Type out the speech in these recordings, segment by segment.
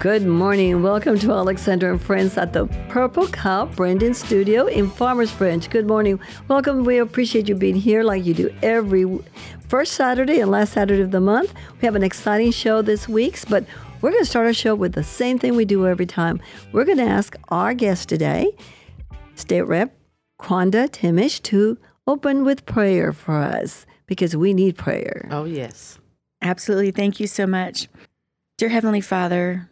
Good morning. Welcome to Alexandra and Friends at the Purple Cow Branding Studio in Farmers Branch. Good morning. Welcome. We appreciate you being here like you do every first Saturday and last Saturday of the month. We have an exciting show this week, but we're going to start our show with the same thing we do every time. We're going to ask our guest today, State Rep Kronda Thimesch, to open with prayer for us because we need prayer. Oh, yes. Absolutely. Thank you so much. Dear Heavenly Father,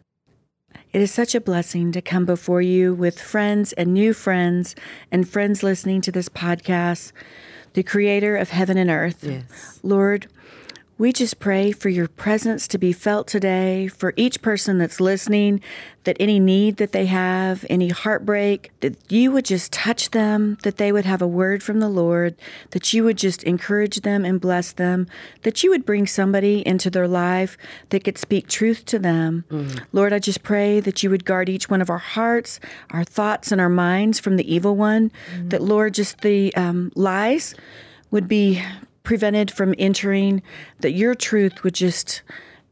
it is such a blessing to come before you with friends and new friends and friends listening to this podcast, the creator of heaven and earth. Yes. Lord, we just pray for your presence to be felt today, for each person that's listening, that any need that they have, any heartbreak, that you would just touch them, that they would have a word from the Lord, that you would just encourage them and bless them, that you would bring somebody into their life that could speak truth to them. Lord, I just pray that you would guard each one of our hearts, our thoughts, and our minds from the evil one, that, Lord, just the um, lies would be prevented from entering, that your truth would just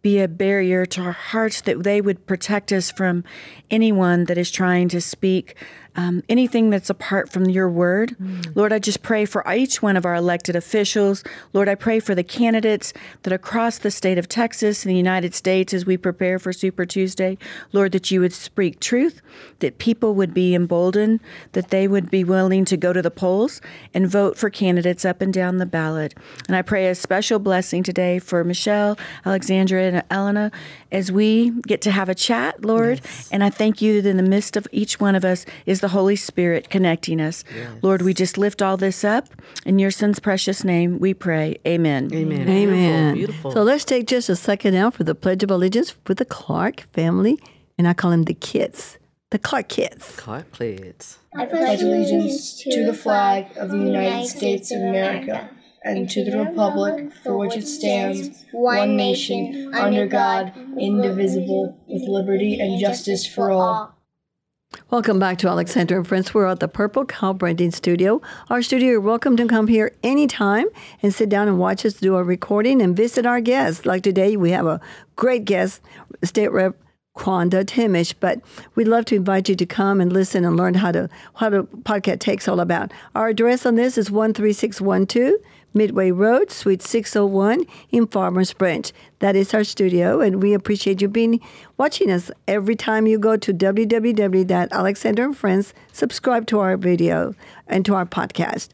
be a barrier to our hearts, that they would protect us from anyone that is trying to speak um, anything that's apart from your word. Lord, I just pray for each one of our elected officials. Lord, I pray for the candidates that across the state of Texas and the United States as we prepare for Super Tuesday. Lord, that you would speak truth, that people would be emboldened, that they would be willing to go to the polls and vote for candidates up and down the ballot. And I pray a special blessing today for Michelle, Alexandra, and Elena as we get to have a chat, Lord. And I thank you that in the midst of each one of us is the Holy Spirit connecting us. Lord, we just lift all this up. In your son's precious name, we pray. Amen. Amen. Amen. Beautiful. So let's take just a second now for the Pledge of Allegiance with the Clark family, and I call them the kids, the Clark kids. Clark Pledge. I pledge allegiance to the flag of the United States of America and to the republic for which it stands, one nation, under God, indivisible, with liberty and justice for all. Welcome back to Alexandra and Friends. We're at the Purple Cow Branding Studio. Our studio, you're welcome to come here anytime and sit down and watch us do a recording and visit our guests. Like today, we have a great guest, State Rep Kronda Thimesch, but we'd love to invite you to come and listen and learn how to how the podcast takes all about. Our address on this is 13612 Midway Road, Suite 601 in Farmers Branch. That is our studio, and we appreciate you being watching us every time you go to www.alexander and Friends. Subscribe to our video and to our podcast.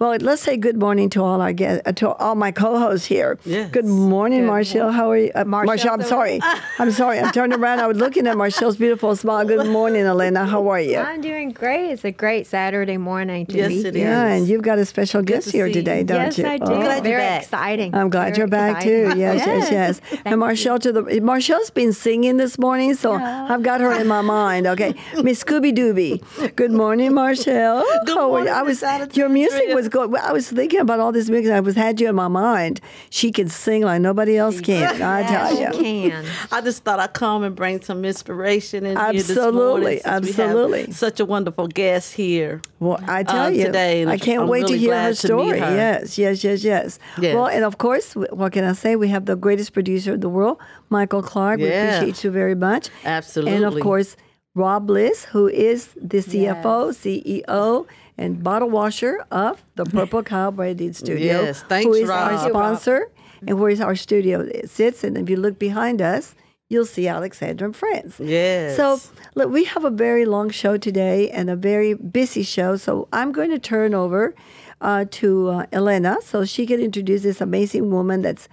Well, let's say good morning to all our guests, uh, to all my co-hosts here. Yes. Good morning, Marshell. How are you? Uh, Marshell, I'm sorry. I'm sorry. I'm turning around. I was looking at Marshell's beautiful smile. Good morning, Elena. How are you? I'm doing great. It's a great Saturday morning to Yes, be it here. Yeah, and you've got a special guest to here today, don't yes, you? I do. Oh. Glad you're Very back. exciting. I'm glad Very you're back exciting. too. Yes, yes, yes. And Marshell to the Marshell's been singing this morning, so I've got her in my mind. Okay, Miss Scooby Dooby. Good morning, Marshell. Good How are morning, I was your music was good. I was thinking about all this music. I was had you in my mind. She can sing like nobody else can. I tell Yes, you. you can. I just thought I'd come and bring some inspiration in Absolutely, here this morning. since we have absolutely. such a wonderful guest here. Well, I tell uh, you, today, I can't I'm wait to hear her glad to meet story. her. Yes, yes, yes, yes, Yes. Well, and of course, what can I say? We have the greatest producer of the world, Michael Clark. We appreciate you very much. Absolutely. And of course, Rob Bliss, who is the CFO, CEO, and bottle washer of the Purple Cow Branding Studio. Yes, thanks, Who is our Rob. Thank you, Rob. sponsor and where is our studio sits. And if you look behind us, you'll see Alexandra and Friends. Yes. So, look, we have a very long show today and a very busy show. So, I'm going to turn over uh, to uh, Elena so she can introduce this amazing woman that's,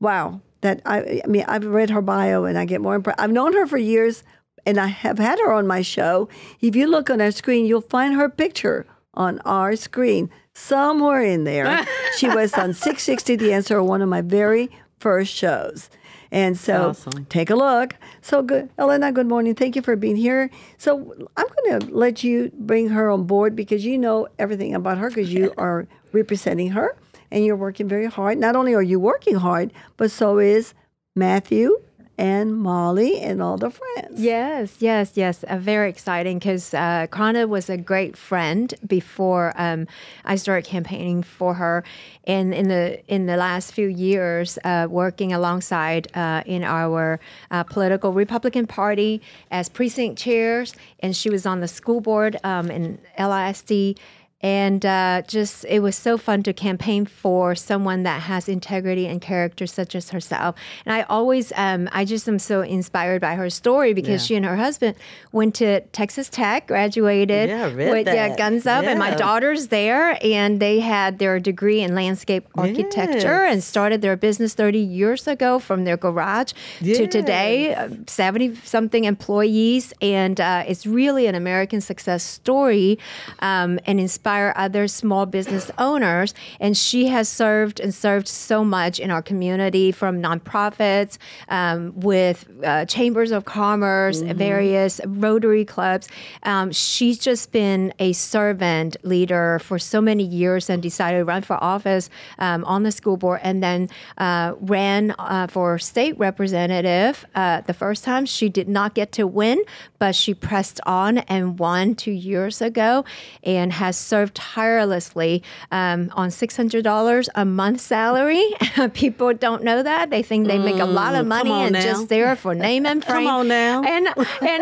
wow, that I, I mean, I've read her bio and I get more impressed. I've known her for years and I have had her on my show. If you look on our screen, you'll find her picture on our screen somewhere in there. she was on 660 The Answer, one of my very first shows. And so Awesome. take a look. So good. Elena, good morning. Thank you for being here. So I'm going to let you bring her on board because you know everything about her because you are representing her and you're working very hard. Not only are you working hard, but so is Matthew and Molly and all the friends. Yes, yes, yes. Uh, very exciting because uh, Kronda was a great friend before um, I started campaigning for her, and in the in the last few years, uh, working alongside uh, in our uh, political Republican Party as precinct chairs, and she was on the school board um, in LISD and uh, just it was so fun to campaign for someone that has integrity and character such as herself and i always um, i just am so inspired by her story because yeah. she and her husband went to texas tech graduated yeah, with that. yeah guns up yeah. and my daughter's there and they had their degree in landscape architecture yes. and started their business 30 years ago from their garage yes. to today 70 something employees and uh, it's really an american success story um, and inspired inspire other small business owners. And she has served and served so much in our community from nonprofits, um, with uh, chambers of commerce, mm-hmm. various Rotary clubs. Um, she's just been a servant leader for so many years and decided to run for office um, on the school board and then uh, ran uh, for state representative. Uh, the first time she did not get to win, but she pressed on and won two years ago and has served tirelessly um, on $600 a month salary. People don't know that. They think they make a lot of Mm, money and now. just there for name and frame. Come on now. And, and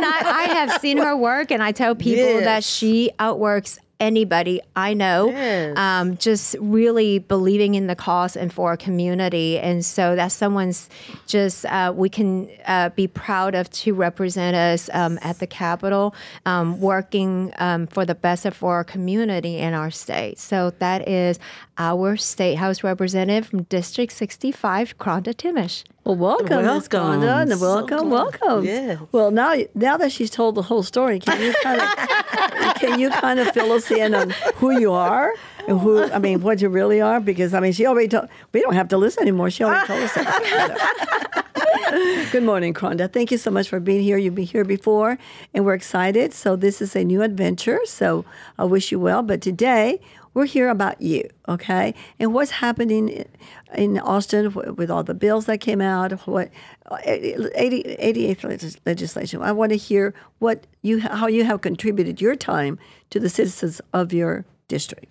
I, I have seen her work, and I tell people Yes. that she outworks anybody I know, um, just really believing in the cause and for a community. And so that's someone's just, uh, we can uh, be proud of to represent us um, at the Capitol, um, working um, for the best of for our community in our state. So that is our State House representative from District 65, Kronda Thimesch. Well, welcome, Miss Welcome. Kronda, and welcome, glad. welcome. Yes. Well, now now that she's told the whole story, can you kind of can you kind of fill us in on who you are and who I mean what you really are? Because I mean, she already told. We don't have to listen anymore. She already told us that. Good morning, Kronda. Thank you so much for being here. You've been here before, and we're excited. So this is a new adventure. So I wish you well. But today we're here about you, okay? And what's happening in Austin with all the bills that came out, what 80, 88th legislation. I want to hear what you how you have contributed your time to the citizens of your district.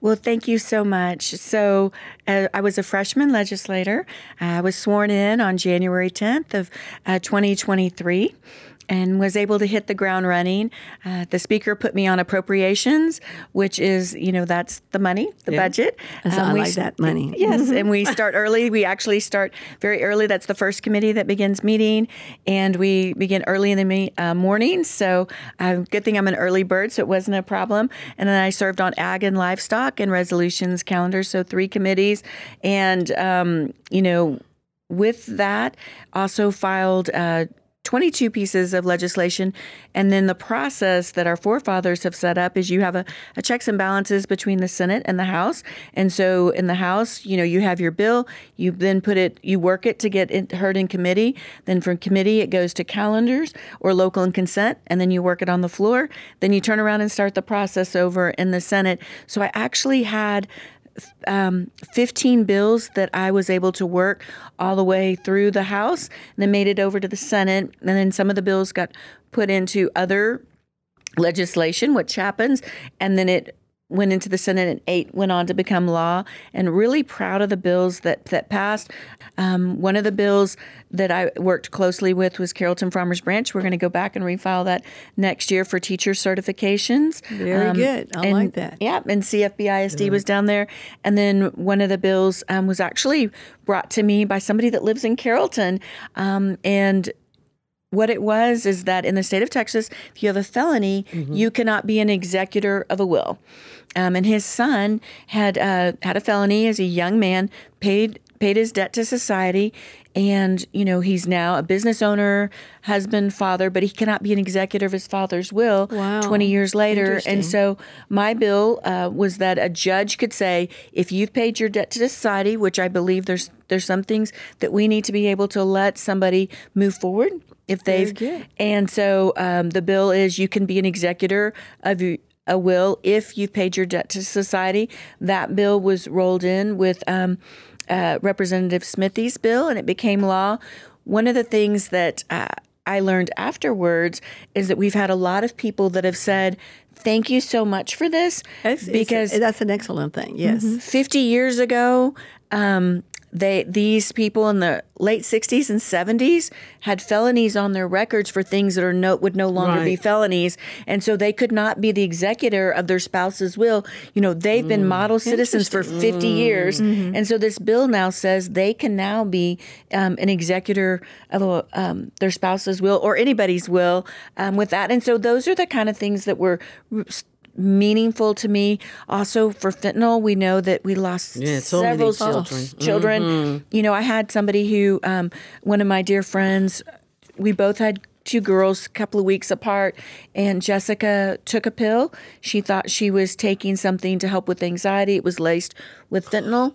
Well, thank you so much. So, uh, I was a freshman legislator. I was sworn in on January 10th of uh, 2023 and was able to hit the ground running. Uh, the speaker put me on appropriations, which is, you know, that's the money, the budget. So I we like that money. Yes, and we start early. We actually start very early. That's the first committee that begins meeting, and we begin early in the me- uh, morning. So, uh, good thing I'm an early bird, so it wasn't a problem. And then I served on ag and livestock and resolutions calendar, so three committees, and um, you know, with that, also filed. Uh, 22 pieces of legislation. And then the process that our forefathers have set up is you have a, a checks and balances between the Senate and the House. And so in the House, you know, you have your bill, you then put it, you work it to get it heard in committee. Then from committee, it goes to calendars or local and consent. And then you work it on the floor. Then you turn around and start the process over in the Senate. So I actually had um, 15 bills that I was able to work all the way through the House, and then made it over to the Senate, and then some of the bills got put into other legislation, which happens, and then it went into the Senate and eight went on to become law. And really proud of the bills that that passed. Um, one of the bills that I worked closely with was Carrollton Farmers Branch. We're going to go back and refile that next year for teacher certifications. Um, Very good. I and- like that. Yeah, and CFBISD was down there. And then one of the bills um, was actually brought to me by somebody that lives in Carrollton. Um, and what it was is that in the state of Texas, if you have a felony, you cannot be an executor of a will. Um, and his son had uh, had a felony as a young man, paid paid his debt to society, and you know he's now a business owner, husband, father, but he cannot be an executor of his father's will. Wow. Twenty years later, and so my bill uh, was that a judge could say, if you've paid your debt to society, which I believe there's there's some things that we need to be able to let somebody move forward if they've and so um, the bill is you can be an executor of a will if you've paid your debt to society. That bill was rolled in with um, uh, Representative Smithee's bill, and it became law. one of the things that uh, I learned afterwards is that we've had a lot of people that have said, Thank you so much for this. It's- it's- that's an excellent thing. Yes. 50 years ago, um, they these people in the late 60s and 70s had felonies on their records for things that are no would no longer be felonies, and so they could not be the executor of their spouse's will. You know, they've been model citizens for 50 years, and so this bill now says they can now be um, an executor of um, their spouse's will or anybody's will um, with that. And so those are the kind of things that were meaningful to me. Also for fentanyl, we know that we lost Yeah, so several children. children. You know, I had somebody who, um, one of my dear friends, we both had two girls a couple of weeks apart and Jessica took a pill. She thought she was taking something to help with anxiety. It was laced with fentanyl.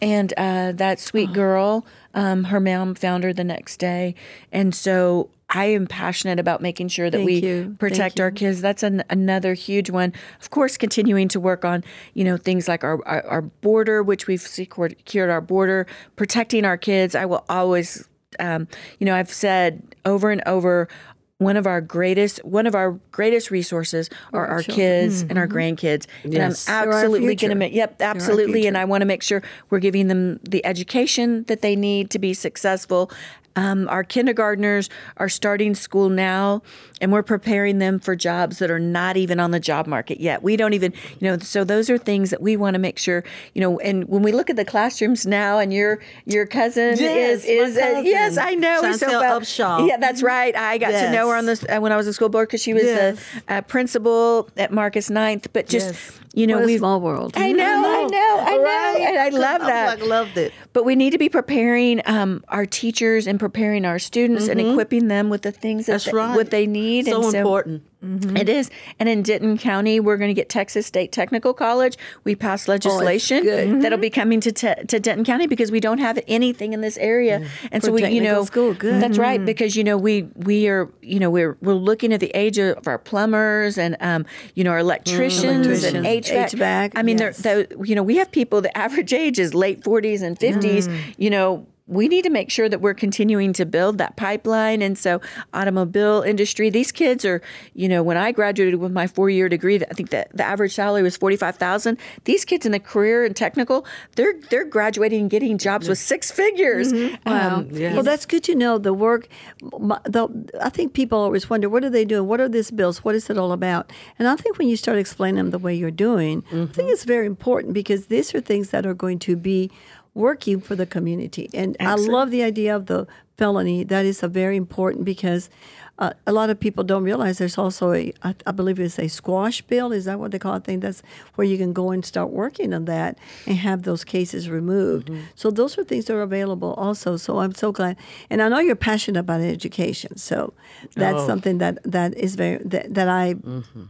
And uh, that sweet girl, um, her mom found her the next day. And so I am passionate about making sure that Thank we you. Thank protect our kids. That's an, another huge one. Of course, continuing to work on you know things like our our, our border, which we've secured, secured our border, protecting our kids. I will always, um, you know, I've said over and over. One of our greatest, one of our greatest resources are our kids and our grandkids, Yes. and I'm absolutely going to make. Yep, absolutely, and I want to make sure we're giving them the education that they need to be successful. Um, our kindergartners are starting school now, and we're preparing them for jobs that are not even on the job market yet. We don't even, you know, so those are things that we want to make sure, you know. And when we look at the classrooms now, and your your cousin Yes, is is my uh, yes, I know. So Chantel felt- Upshaw. Yeah, that's right. I got to know her on this uh, when I was a school board because she was Yes. the uh, principal at Marcus Ninth. But just Yes. You know, we small world. I know, I know, I know, Right? and I love that. like- loved it. But we need to be preparing um, our teachers and preparing our students and equipping them with the things that Mm-hmm. That's they- right. what they need. So and important. Mm-hmm. It is. And in Denton County, we're going to get Texas State Technical College. We passed oh, legislation good. Mm-hmm. that'll be coming to te- to Denton County because we don't have anything in this area. Mm. And For so we, you know, school, good. that's right mm-hmm. because you know we we are you know we're we're looking at the age of our plumbers and um you know our electricians, and Electricians, HVAC. HVAC, I mean, yes. they're, they you know we have people the average age is late 40s and 50s. Mm. You know we need to make sure that we're continuing to build that pipeline. And so, automobile industry, these kids are, you know, when I graduated with my four year degree, I think that the average salary was forty five thousand. These kids in the career and technical, they're they're graduating and getting jobs with six figures. Wow. Um, yes. Well, that's good to know the work. The, I think people always wonder, what are they doing? What are these bills? What is it all about? And I think when you start explaining them the way you're doing, I think it's very important because these are things that are going to be working for the community. And I love the idea of the felony. That is a very important because uh, a lot of people don't realize there's also a, I, I believe it's a squash bill. Is that what they call it? I think that's where you can go and start working on that and have those cases removed. So those are things that are available also. So I'm so glad, and I know you're passionate about education. So that's Oh. something that that is very that, that I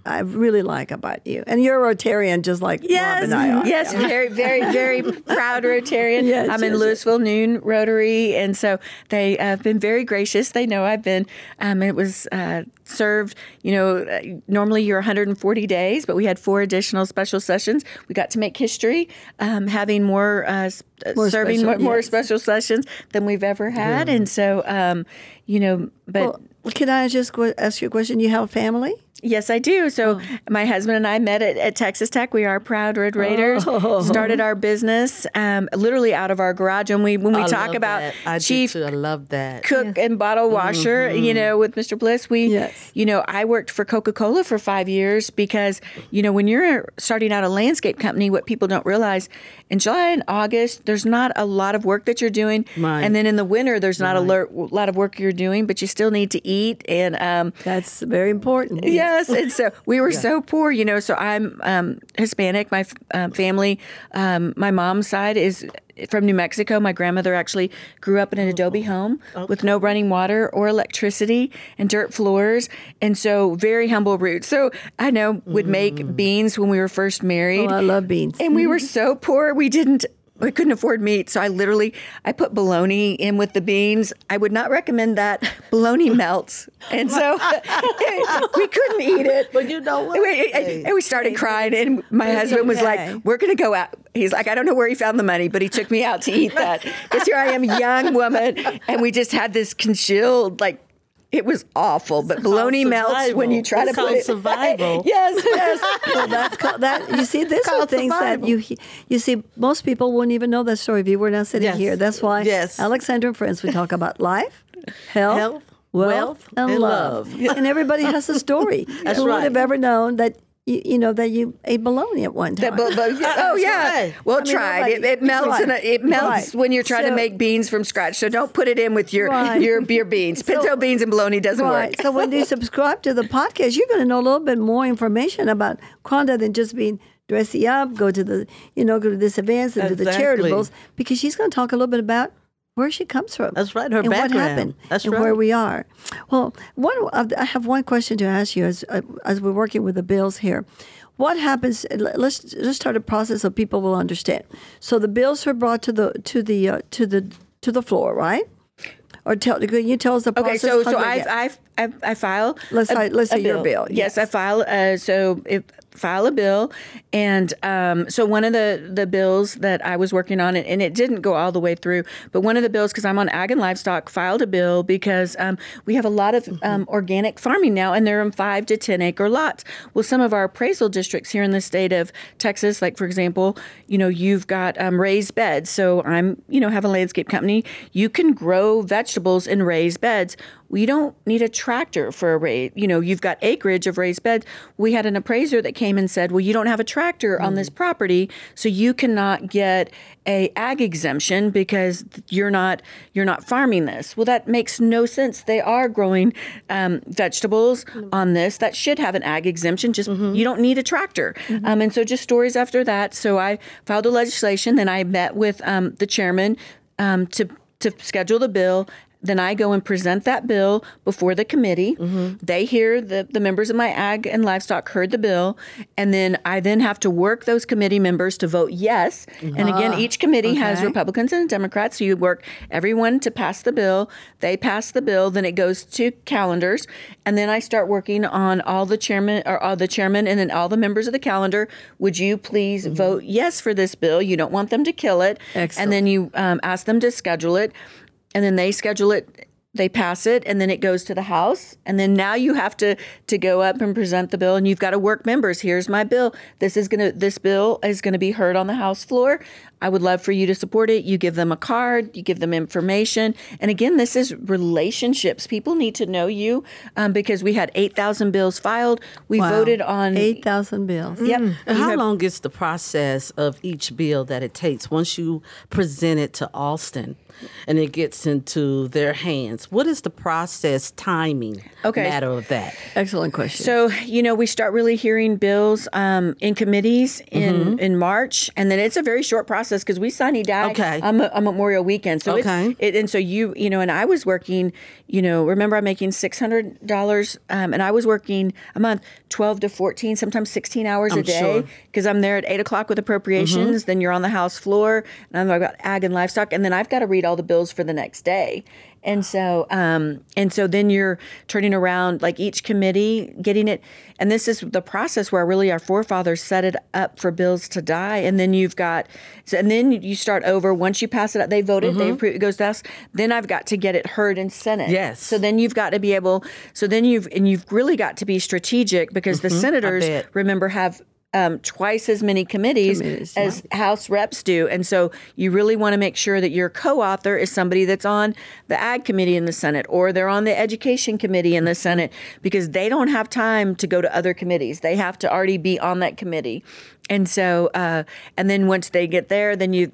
I really like about you. And you're a Rotarian, just like Rob Yes, and I are. yes, very, very, very proud Rotarian. Yes, I'm in yes, Lewisville Noon Rotary, and so they have been very gracious. They know I've been. Um, it was uh, served. You know, normally you're 140 days, but we had four additional special sessions. We got to make history, um, having more, uh, uh, More serving special- more, more yes. special sessions than we've ever had, and so um, you know, but. Well, can I just ask you a question? You have a family? Yes, I do. So Oh. my husband and I met at, at Texas Tech. We are proud Red Raiders. Oh. Started our business um, literally out of our garage. And we when we I talk about chief. I love that. cook and bottle washer, you know, with Mr. Bliss, we, Mm-hmm. Yes. you know, I worked for Coca Cola for five years because, you know, when you're starting out a landscape company, what people don't realize in July and August, there's not a lot of work that you're doing. Right. And then in the winter, there's not a lot of work you're doing, but you still need to eat. And, um, That's very important. Yes, and so we were so poor, you know. So I'm um, Hispanic. My f- um, family, um, my mom's side is from New Mexico. My grandmother actually grew up in an adobe home with no running water or electricity and dirt floors, and so very humble roots. So I know would make beans when we were first married. Oh, I love beans. And we were so poor, we didn't. We couldn't afford meat, so I literally I put bologna in with the beans. I would not recommend that. Bologna melts, and so we couldn't eat it. But you know what? We- and we started crying, and my it's husband was okay. like, "We're going to go out He's like, I don't know where he found the money, but he took me out to eat that. Because here I am, a young woman, and we just had this congealed, like, it was awful, but bologna melts when you try it's to put it. survival. yes, yes. well, that's called, that. You see, this are things survival. that you you see. Most people wouldn't even know that story if you were not sitting Yes. here. That's why, Yes. Alexandra and friends, we talk about life, health, Health, wealth, wealth, and, and love. love. and everybody has a story. That's Who would have ever known that? You, you know that you ate bologna at one time. That- but- but- oh yeah, right. well I mean, tried. It, it melts Right. and it melts Right. when you're trying So- to make beans from scratch. So don't put it in with your your your beans. Pinto beans and bologna doesn't Right. work. so when you subscribe to the podcast, you're going to know a little bit more information about Kronda than just being dressy up, go to the, you know, go to this events and do the charitables, because she's going to talk a little bit about where she comes from. That's right, her and what background. happened. That's and where we are. Well, one, I have one question to ask you as uh, as we're working with the bills here. What happens? Let's let's start a process so people will understand. So the bills are brought to the to the uh, to the to the floor, right? Or tell can you tell us the process? Okay, process? so so I I I, I file. Let's a- say- let's a say your bill, Yes, yes. I file. Uh, so if file a bill, and um, so one of the the bills that I was working on, and it didn't go all the way through, but one of the bills because I'm on ag and livestock filed a bill because um, we have a lot of um, organic farming now, and they're in five to ten acre lots. Well, some of our appraisal districts here in the state of Texas, like for example, you know, you've got um, raised beds. So I'm, you know, have a landscape company. You can grow vegetables in raised beds. We don't need a tractor for a raise. You know, you've got acreage of raised beds. We had an appraiser that came and said, "Well, you don't have a tractor on this property, so you cannot get a ag exemption because you're not you're not farming this." Well, that makes no sense. They are growing um, vegetables on this that should have an ag exemption. Just you don't need a tractor. Um, and so just stories after that. So I filed a legislation. Then I met with um, the chairman um, to to schedule the bill. Then I go and present that bill before the committee. Mm-hmm. They hear the, the members of my ag and livestock heard the bill, and then I then have to work those committee members to vote yes. And again, ah, each committee has. Republicans and Democrats, so you work everyone to pass the bill. They pass the bill, then it goes to calendars, and then I start working on all the chairman or all the chairman and then all the members of the calendar. Would you please mm-hmm. vote yes for this bill? You don't want them to kill it, Excellent. and then you um, ask them to schedule it and then they schedule it they pass it and then it goes to the house. And then now you have to to go up and present the bill and you've got to work members. Here's my bill. This is going to this bill is going to be heard on the house floor i would love for you to support it you give them a card you give them information and again this is relationships people need to know you um, because we had 8000 bills filed we Wow. voted on eight thousand bills. yep And how have- long is the process of each bill that it takes once you present it to Austin and it gets into their hands? What is the process timing Okay. matter of that? Excellent question. So you know, we start really hearing bills um, in committees in Mm-hmm. in March, and then it's a very short process because we sine die Okay. on, on Memorial Weekend. So Okay. it, and so you you know, and I was working. You know, remember I'm making six hundred dollars, um, and I was working a month, twelve to fourteen, sometimes sixteen hours a I'm day sure. because I'm there at eight o'clock with appropriations. Mm-hmm. Then you're on the House floor, and I've got ag and livestock, and then I've got to read all the bills for the next day. And so, um, and so then you're turning around like each committee, getting it. And this is the process where really our forefathers set it up for bills to die. And then you've got, so, and then you start over. Once you pass it out, they voted, they approve, it goes to us. Then I've got to get it heard in Senate. Yes. So then you've got to be able, so then you've, and you've really got to be strategic because the senators, remember, have um, twice as many committees, Committees, as House reps do. And so you really want to make sure that your co author is somebody that's on the Ag Committee in the Senate or they're on the Education Committee in the Senate because they don't have time to go to other committees. They have to already be on that committee. And so, uh, and then once they get there, then you,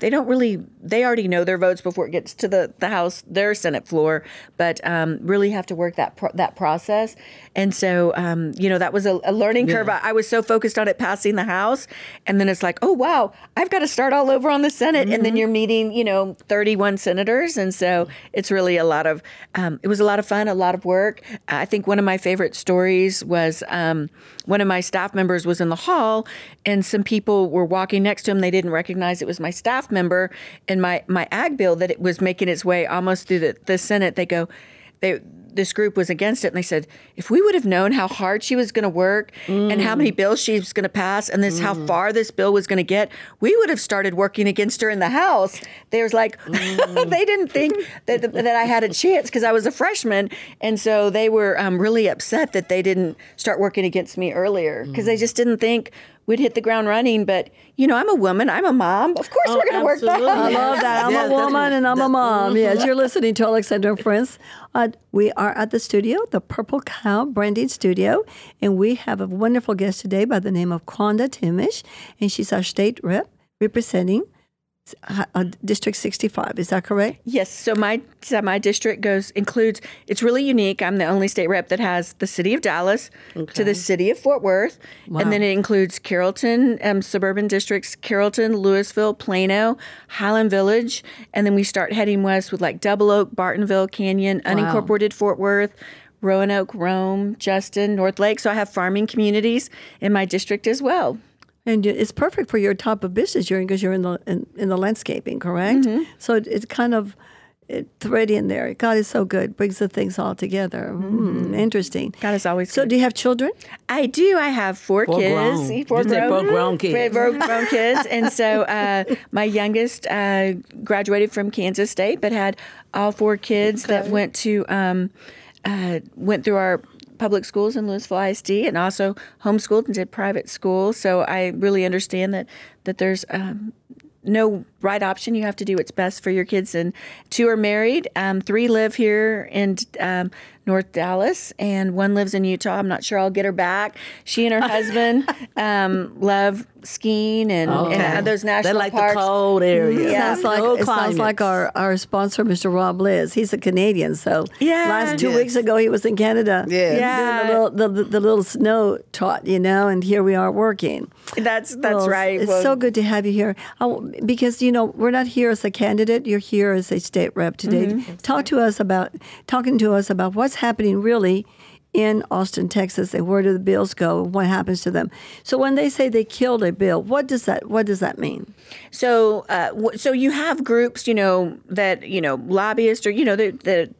they don't really they already know their votes before it gets to the, the house their senate floor but um, really have to work that pro- that process. And so um, you know that was a, a learning curve. I, I was so focused on it passing the house and then it's like oh wow i've got to start all over on the senate and then you're meeting you know 31 senators and so it's really a lot of um, it was a lot of fun a lot of work. I think one of my favorite stories was um, one of my staff members was in the hall and some people were walking next to him. They didn't recognize it was my staff member. And my my ag bill that it was making its way almost through the, the senate they go they this group was against it, and they said if we would have known how hard she was going to work and how many bills she was going to pass, and this how far this bill was going to get, we would have started working against her in the House. They was like, they didn't think that that I had a chance because I was a freshman, and so they were um, really upset that they didn't start working against me earlier because they just didn't think we'd hit the ground running. But you know, I'm a woman, I'm a mom. Of course, Oh, we're going to work that. absolutely. I love that. I'm Yes, a woman and I'm a mom. Yes, you're listening to Alexandra and Friends. Uh, we are at the studio, the Purple Cow Branding Studio, and we have a wonderful guest today by the name of Kronda Thimesch, and she's our state rep representing uh, District 65. Is that correct? Yes. So my so my district goes includes. It's really unique. I'm the only state rep that has the city of Dallas to the city of Fort Worth, and then it includes Carrollton um, suburban districts: Carrollton, Lewisville, Plano, Highland Village, and then we start heading west with like Double Oak, Bartonville, Canyon, unincorporated Fort Worth. Roanoke, Rome, Justin, North Lake. So I have farming communities in my district as well. And it's perfect for your type of business you're in because you're in the in, in the landscaping, correct? So it, it's kind of it, thread in there. God is so good, brings the things all together. Mm, interesting. God is always So, good. do you have children? I do. I have four, Four kids. grown. Four You said four grown kids. Four grown kids. And so uh, my youngest uh, graduated from Kansas State, but had all four kids that went to um, uh, went through our public schools in Lewisville ISD, and also homeschooled and did private school. So I really understand that that there's. Um, no right option. You have to do what's best for your kids. And two are married. Um, three live here in um, North Dallas, and one lives in Utah. I'm not sure I'll get her back. She and her husband um, love skiing and, and uh, those national They like parks. the cold areas. Yeah. sounds like Cold it sounds like our, our sponsor, Mr. Rob Bliss. He's a Canadian, so Yeah. last two Yes. weeks ago he was in Canada. Yes. Yeah. doing the little, the, the, the little snow tot, you know, and here we are working. That's that's Well, right. It's Well, so good to have you here Oh, because you know we're not here as a candidate. You're here as a state rep today. Mm-hmm. Talk to us about talking to us about what's happening really in Austin, Texas, and where do the bills go? What happens to them? So when they say they killed a bill, what does that what does that mean? So, uh, so you have groups, you know, that you know lobbyists or you know that that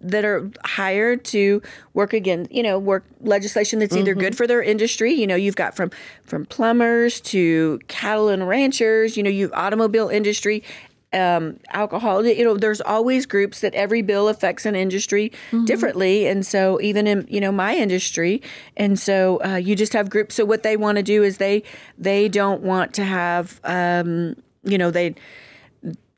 that are hired to work again, you know, work legislation that's either good for their industry. You know, you've got from from plumbers to cattle and ranchers. You know, you automobile industry. Um, alcohol, you know, there's always groups that every bill affects an industry differently, and so even in you know my industry, and so uh, you just have groups. So what they want to do is they they don't want to have um, you know they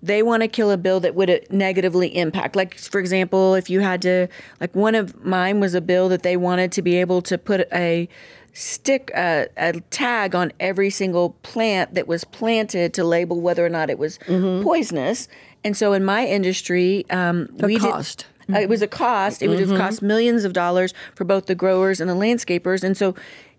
they want to kill a bill that would uh, negatively impact. Like, for example, if you had to, like, one of mine was a bill that they wanted to be able to put a stick, uh, a tag on every single plant that was planted to label whether or not it was poisonous. And so in my industry, um, we did- cost. uh, it was a cost. It would have cost millions of dollars for both the growers and the landscapers. And so,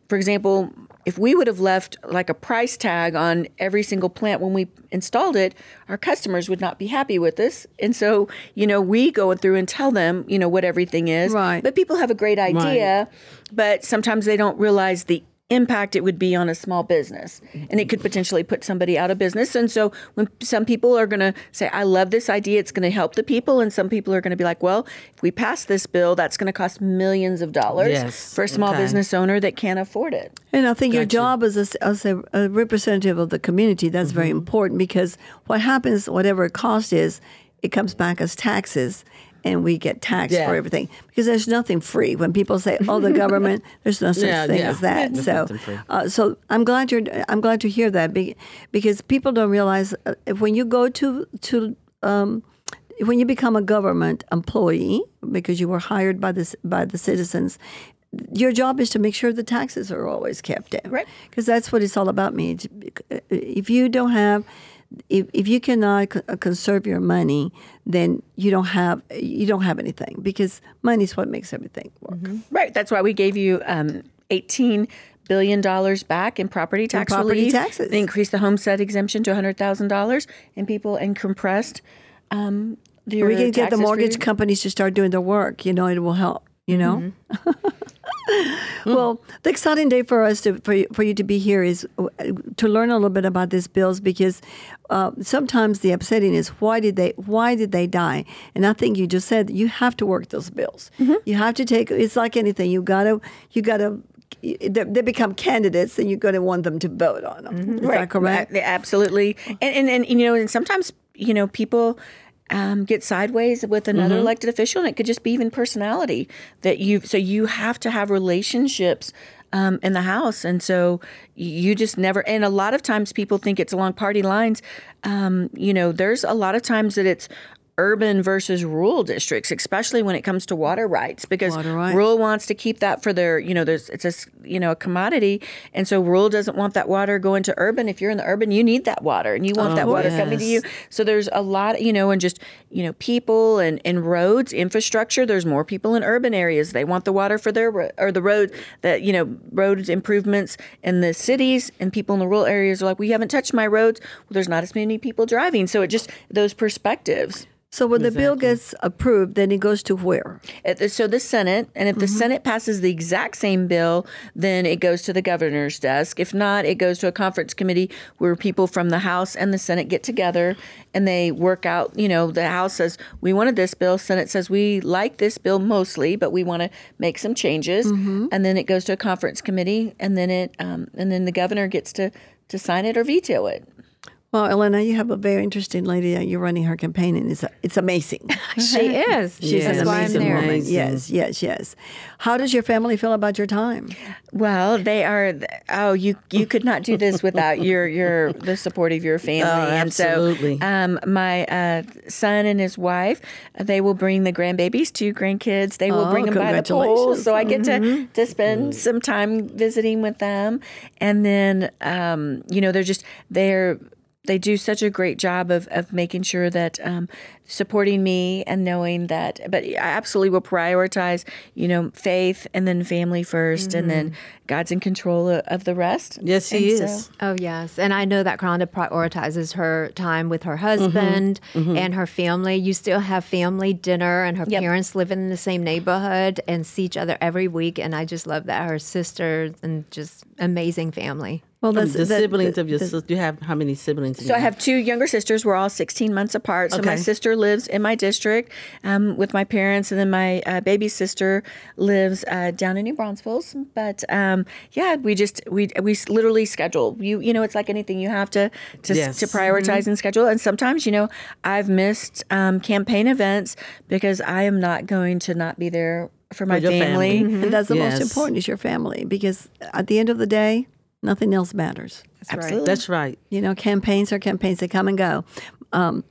for example, if we would have left like a price tag on every single plant when we installed it, our customers would not be happy with us. And so, you know, we go through and tell them, you know, what everything is. Right. But people have a great idea, but sometimes they don't realize the impact it would be on a small business and it could potentially put somebody out of business and so when some people are going to say i love this idea it's going to help the people and some people are going to be like well if we pass this bill that's going to cost millions of dollars Yes. for a small Okay. business owner that can't afford it And I think your job as a, as a, a representative of the community, that's very mm-hmm. important because what happens, whatever it cost is, it comes back as taxes and we get taxed Yeah. for everything because there's nothing free. When people say, "Oh, the government," there's no such Yeah, thing yeah. as that. So, uh, so I'm glad you're. I'm glad to hear that because people don't realize uh, if when you go to to um, when you become a government employee because you were hired by this by the citizens your job is to make sure the taxes are always kept in Right. because that's what it's all about me if you don't have if, if you cannot uh, conserve your money then you don't have you don't have anything because money is what makes everything work. Right. That's why we gave you um, 18 billion dollars back in property tax property relief. taxes. They increased the homestead exemption to $100000 and people and compressed um, we can get the mortgage companies to start doing their work you know it will help you know Well, the exciting day for us to for you, for you to be here is uh, to learn a little bit about these bills because uh, sometimes the upsetting is why did they why did they die? And I think you just said you have to work those bills. You have to take. It's like anything. You gotta you gotta. They they become candidates, and you're going to want them to vote on them. Is that correct? Absolutely. And, and and you know, and sometimes you know people. Um, get sideways with another Mm-hmm. elected official, and it could just be even personality that you. So you have to have relationships um, in the house, and so you just never. And a lot of times, people think it's along party lines. Um, you know, there's a lot of times that it's urban versus rural districts, especially when it comes to water rights, because Water rights. rural wants to keep that for their, you know, there's it's a you know a commodity, and so rural doesn't want that water going to urban. If you're in the urban, you need that water, and you want that oh, water coming to you. So there's a lot, you know, and just you know people and and roads infrastructure. There's more people in urban areas. They want the water for their or the road that you know roads improvements in the cities, and people in the rural areas are like, we haven't touched my roads. Well, there's not as many people driving, so it just those perspectives. So when the bill gets approved, then it goes to where? So the Senate, and if the Senate passes the exact same bill, then it goes to the governor's desk. If not, it goes to a conference committee where people from the House and the Senate get together and they work out. You know, the House says we wanted this bill, Senate says we like this bill mostly, but we want to make some changes, and then it goes to a conference committee, and then it, um, and then the governor gets to to sign it or veto it. Well, Elena, you have a very interesting lady you're running her campaign, and it's it's amazing. She is. She's Yes, an That's amazing woman. Amazing. Yes, yes, yes. How does your family feel about your time? Well, they are. Oh, you you could not do this without your your the support of your family. Oh, and absolutely. so, um, my uh, son and his wife, they will bring the grandbabies two grandkids. They will Oh, bring them by the pool, congratulations. so I get to to spend some time visiting with them. And then, um, you know, they're just they're they do such a great job of, of making sure that um, supporting me and knowing that but i absolutely will prioritize you know faith and then family 1st and then mm-hmm. god's in control of, of the rest Yes, he And so- is. Oh yes, and I know that Kronda prioritizes her time with her mm-hmm. husband mm-hmm. and her family. You still have family dinner, and her Yep. parents live in the same neighborhood and see each other every week. And I just love that her sisters and just amazing family. Well, the that's that- siblings that- of your that- sister. You have how many siblings? in So I have two younger sisters. We're all 16 months apart. So my sister lives in my district um, with my parents, and then my uh, baby sister lives uh, down in New Braunfels. But um, yeah, we just we we literally schedule. You you know, it's like anything. You have to to, Yes. to prioritize and schedule. And sometimes you know, I've missed um, campaign events because I am not going to not be there for my your family. family. And that's the most important is your family because at the end of the day, nothing else matters. That's Absolutely. That's right. You know, campaigns are campaigns; they come and go. Um,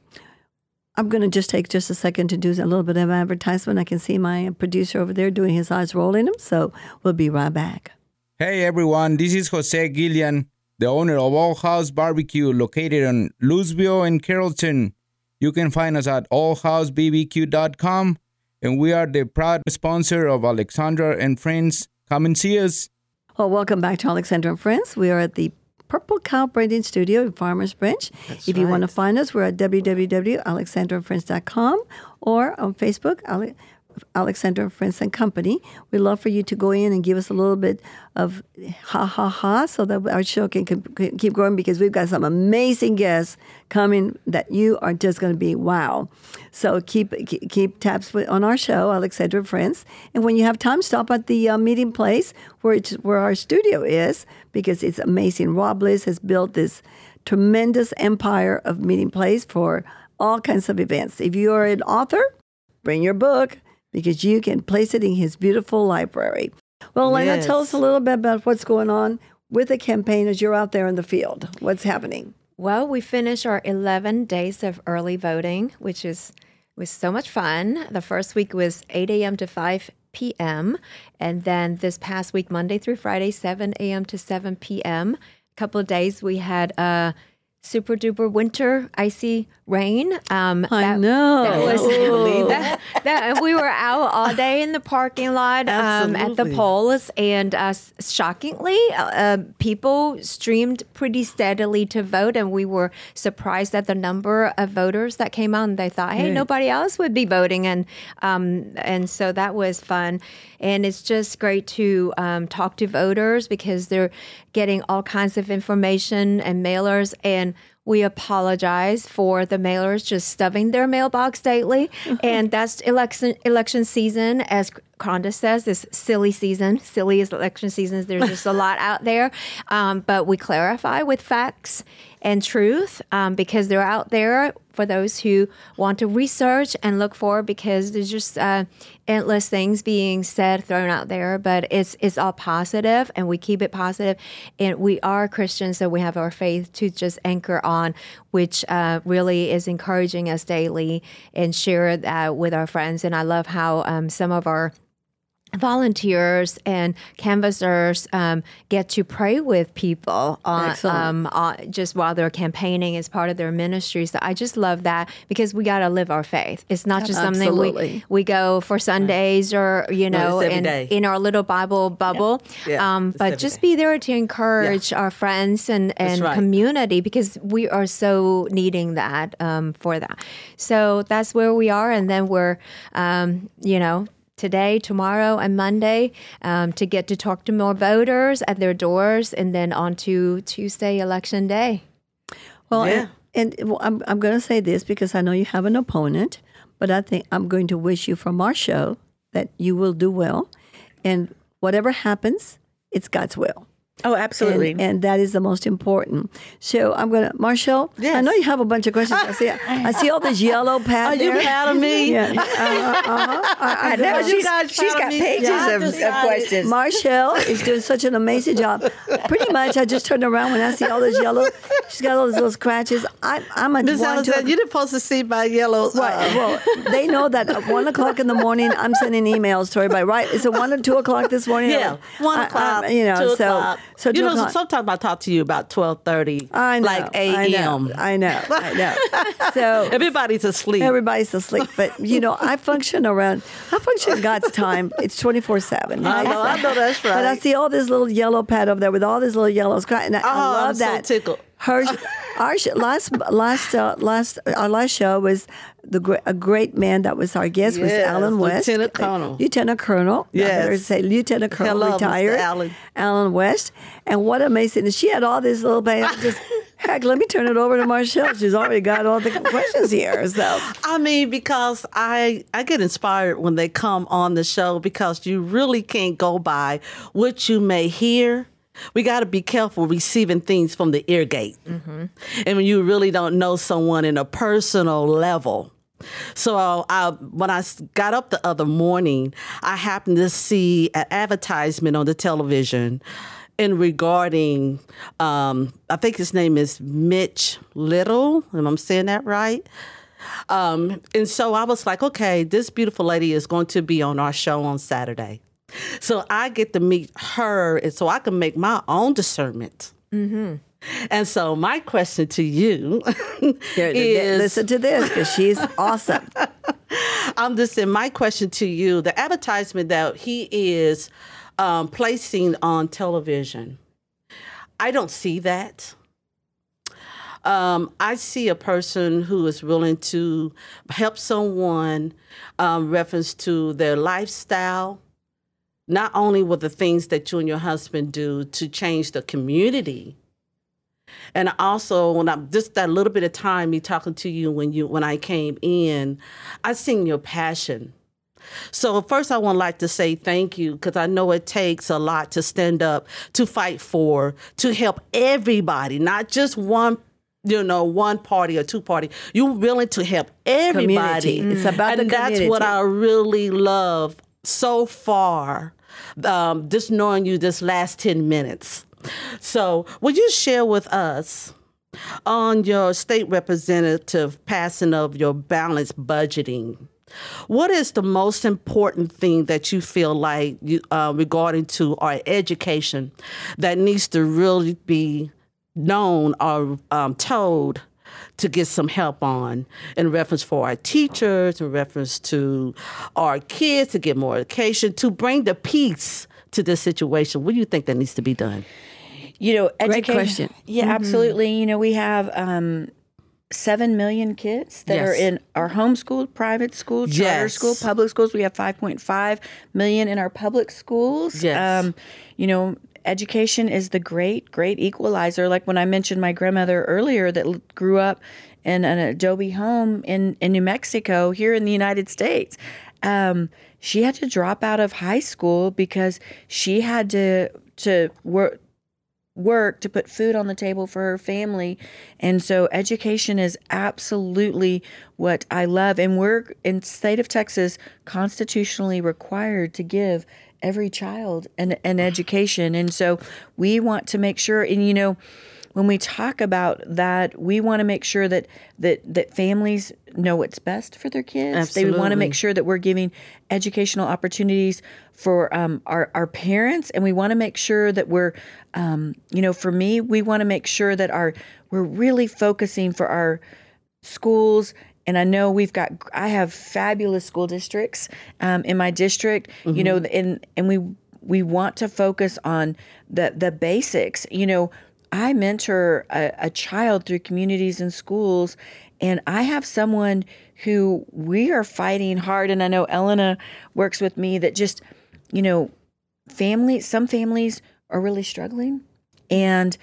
I'm going to just take just a second to do a little bit of advertisement. I can see my producer over there doing his eyes rolling them, so we'll be right back. Hey everyone, this is Jose Gillian, the owner of All House Barbecue located in Lewisville and Carrollton. You can find us at allhousebbq.com and we are the proud sponsor of Alexandra and Friends. Come and see us. Well, welcome back to Alexandra and Friends. We are at the Purple Cow Branding Studio in Farmers Branch. if you want to find us, we're at www.alexanderandfriends.com or on Facebook, Ale- Alexandra and Friends and Company. We'd love for you to go in and give us a little bit of ha ha ha so that our show can, can keep growing because we've got some amazing guests coming that you are just going to be wow. So keep keep, tabs on our show, Alexandra and Friends. And when you have time, stop at the uh, meeting place where where our studio is because it's amazing. Rob Bliss has built this tremendous empire of meeting place for all kinds of events. If you are an author, bring your book because you can place it in his beautiful library. Well, Elena, tell us a little bit about what's going on with the campaign as you're out there in the field. What's happening? Well, we finished our 11 days of early voting, which is was so much fun. The first week was 8 a.m. to 5 p.m. And then this past week, Monday through Friday, 7 a.m. to 7 p.m. A couple of days we had a super duper winter icy rain. Um, I that- know. That was, that, that- we were out all day in the parking lot um, at the polls, and uh, shockingly, uh, people streamed pretty steadily to vote, and we were surprised at the number of voters that came out. And they thought, "Hey, nobody else would be voting," and um, and so that was fun. And it's just great to um, talk to voters because they're getting all kinds of information and mailers and. We apologize for the mailers just stuffing their mailbox daily, and that's election election season. As Kronda says, this silly season. Silly is election season. There's just a lot out there, um, but we clarify with facts and truth um, because they're out there for those who want to research and look for because there's just uh, endless things being said thrown out there but it's it's all positive and we keep it positive. And we are christians so we have our faith to just anchor on which uh, really is encouraging us daily and share that with our friends. And i love how um, some of our volunteers and canvassers um, get to pray with people on, um, on, just while they're campaigning as part of their ministry. So I just love that because we got to live our faith. It's not just something we we go for Sundays or you know in, day. in our little Bible bubble. Yeah, um, but just day. be there to encourage our friends and and right. community because we are so needing that um, for that. So that's where we are, and then we're um, you know today, tomorrow, and Monday um, to get to talk to more voters at their doors, and then on to Tuesday, election day. Well, Yeah. and, and well, I'm, I'm going to say this because I know you have an opponent, but I think I'm going to wish you from our show that you will do well. And whatever happens, it's God's will. Oh, absolutely. And, and that is the most important. So I'm going to, Marshell, I know you have a bunch of questions. I see, I see all this yellow pad Are you there. proud of me? Yeah. Uh, uh-huh. I, I know You she's, got pages Yeah, of, of questions. Marshell is doing such an amazing job. Pretty much, I just turned around when I see all this yellow. She's got all those little scratches. I, I'm a one Alexandra, you're supposed to see my yellow. Right. uh, Well, they know that at one o'clock in the morning, I'm sending emails to everybody. Right? Is it one or two o'clock this morning? Yeah, one I- I- o'clock. you know, so o'clock. So you know, o'clock. sometimes I talk to you about twelve thirty, I like I know, a.m. I know. I know. So Everybody's asleep. everybody's asleep, but you know, I function around. I function God's time. It's twenty four seven. I know, I know that's right. But I see all this little yellow pad over there with all these little yellows. And I, I Oh, love I'm so that. tickled. Her, our last last uh, last our last show was the a great man that was our guest was Allen West, Lieutenant Colonel. Lieutenant Colonel. Yes. say Lieutenant Colonel Hello, retired. Allen. Allen West, and what amazing! And she had all these little bags. Just heck, let me turn it over to Marshell. She's already got all the questions here. So I mean, because I I get inspired when they come on the show because you really can't go by what you may hear. We got to be careful receiving things from the ear gate, and when you really don't know someone in a personal level. So I, when I, when I s- got up the other morning, I happened to see an advertisement on the television in regarding, um, I think his name is Mitch Little. Am I saying that right? Um, and so I was like, okay, this beautiful lady is going to be on our show on Saturday. So I get to meet her, and so I can make my own discernment. Mm-hmm. And so my question to you here, is, listen to this because she's awesome. I'm just saying, my question to you: the advertisement that he is um, placing on television, I don't see that. Um, I see a person who is willing to help someone, um, reference to their lifestyle, not only with the things that you and your husband do to change the community, and also when I'm just that little bit of time me talking to you when you when I came in, I seen your passion. So first I would like to say thank you because I know it takes a lot to stand up, to fight for, to help everybody, not just one you know, one party or two party. You're willing to help everybody. Community. It's about and the that's what. I really love so far. Um, just knowing you this last 10 minutes. So, would you share with us on your state representative passing of your balanced budgeting? What is the most important thing that you feel like you, uh, regarding to our education that needs to really be known or um, told to get some help on in reference for our teachers, in reference to our kids to get more education, to bring the peace to this situation? What do you think that needs to be done? You know, Great educate- question. Yeah, absolutely. You know, we have um, seven million kids that are in our homeschooled private school, charter Yes. school, public schools. We have 5.5 million in our public schools. Yes. Um, you know, education is the great, great equalizer. Like when I mentioned my grandmother earlier that grew up in an adobe home in, in New Mexico, here in the United States. Um, she had to drop out of high school because she had to to work work to put food on the table for her family. And so education is absolutely what I love. And we're in state of Texas constitutionally required to give every child an, an education. And so we want to make sure and you know when we talk about that, we want to make sure that that that families know what's best for their kids. They want to make sure that we're giving educational opportunities for um, our our parents, and we want to make sure that we're, um, you know, for me, we want to make sure that our we're really focusing for our schools. And I know we've got I have fabulous school districts um, in my district. You know, and and we we want to focus on the the basics. You know, I mentor a, a child through communities and schools, and I have someone who we are fighting hard. And I know Elena works with me that just, you know, family. Some families are really struggling, and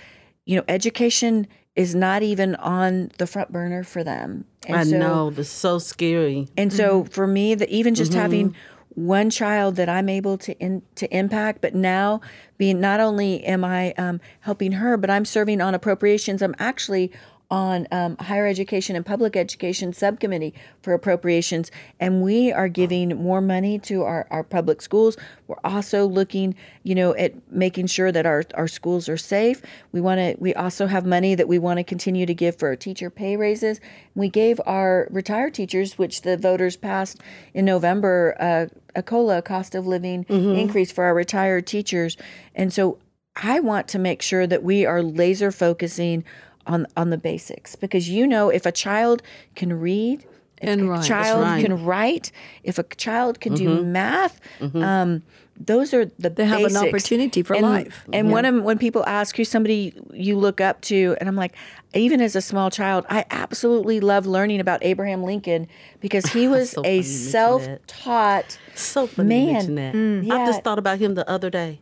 you know, education is not even on the front burner for them. And I so- know, that's so scary. and so Mm-hmm. for me, that even just having one child that I'm able to in, to impact, but now being not only am I um, helping her, but I'm serving on appropriations. I'm actually on um, higher education and public education subcommittee for appropriations, and we are giving more money to our, our public schools. We're also looking, you know, at making sure that our, our schools are safe. We want to. We also have money that we want to continue to give for teacher pay raises. We gave our retired teachers, which the voters passed in November, uh, a COLA cost of living increase for our retired teachers, and so I want to make sure that we are laser focusing on on the basics because you know if a child can read if And a write. child right. can write if a child can do math um, those are the They have an basics. opportunity for and, life. and when when people ask who's somebody you look up to and I'm like even as a small child I absolutely love learning about Abraham Lincoln because he was So a funny you mention that. self-taught so man. you. Mm. I just thought about him the other day.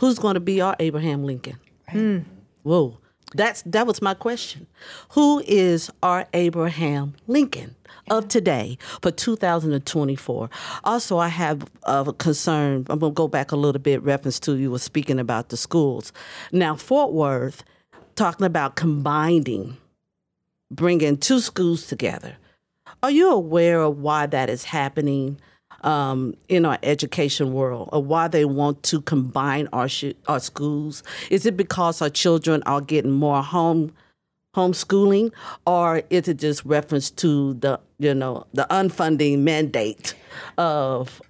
Who's going to be our Abraham Lincoln? Whoa, that's that was my question. Who is our Abraham Lincoln of today for 2024? Also, I have a concern. I'm going to go back a little bit. Reference to you were speaking about the schools. Now, Fort Worth, talking about combining, bringing two schools together. Are you aware of why that is happening um, in our education world, or why they want to combine our sh- our schools? Is it because our children are getting more home homeschooling, or is it just reference to the you know the unfunding mandate of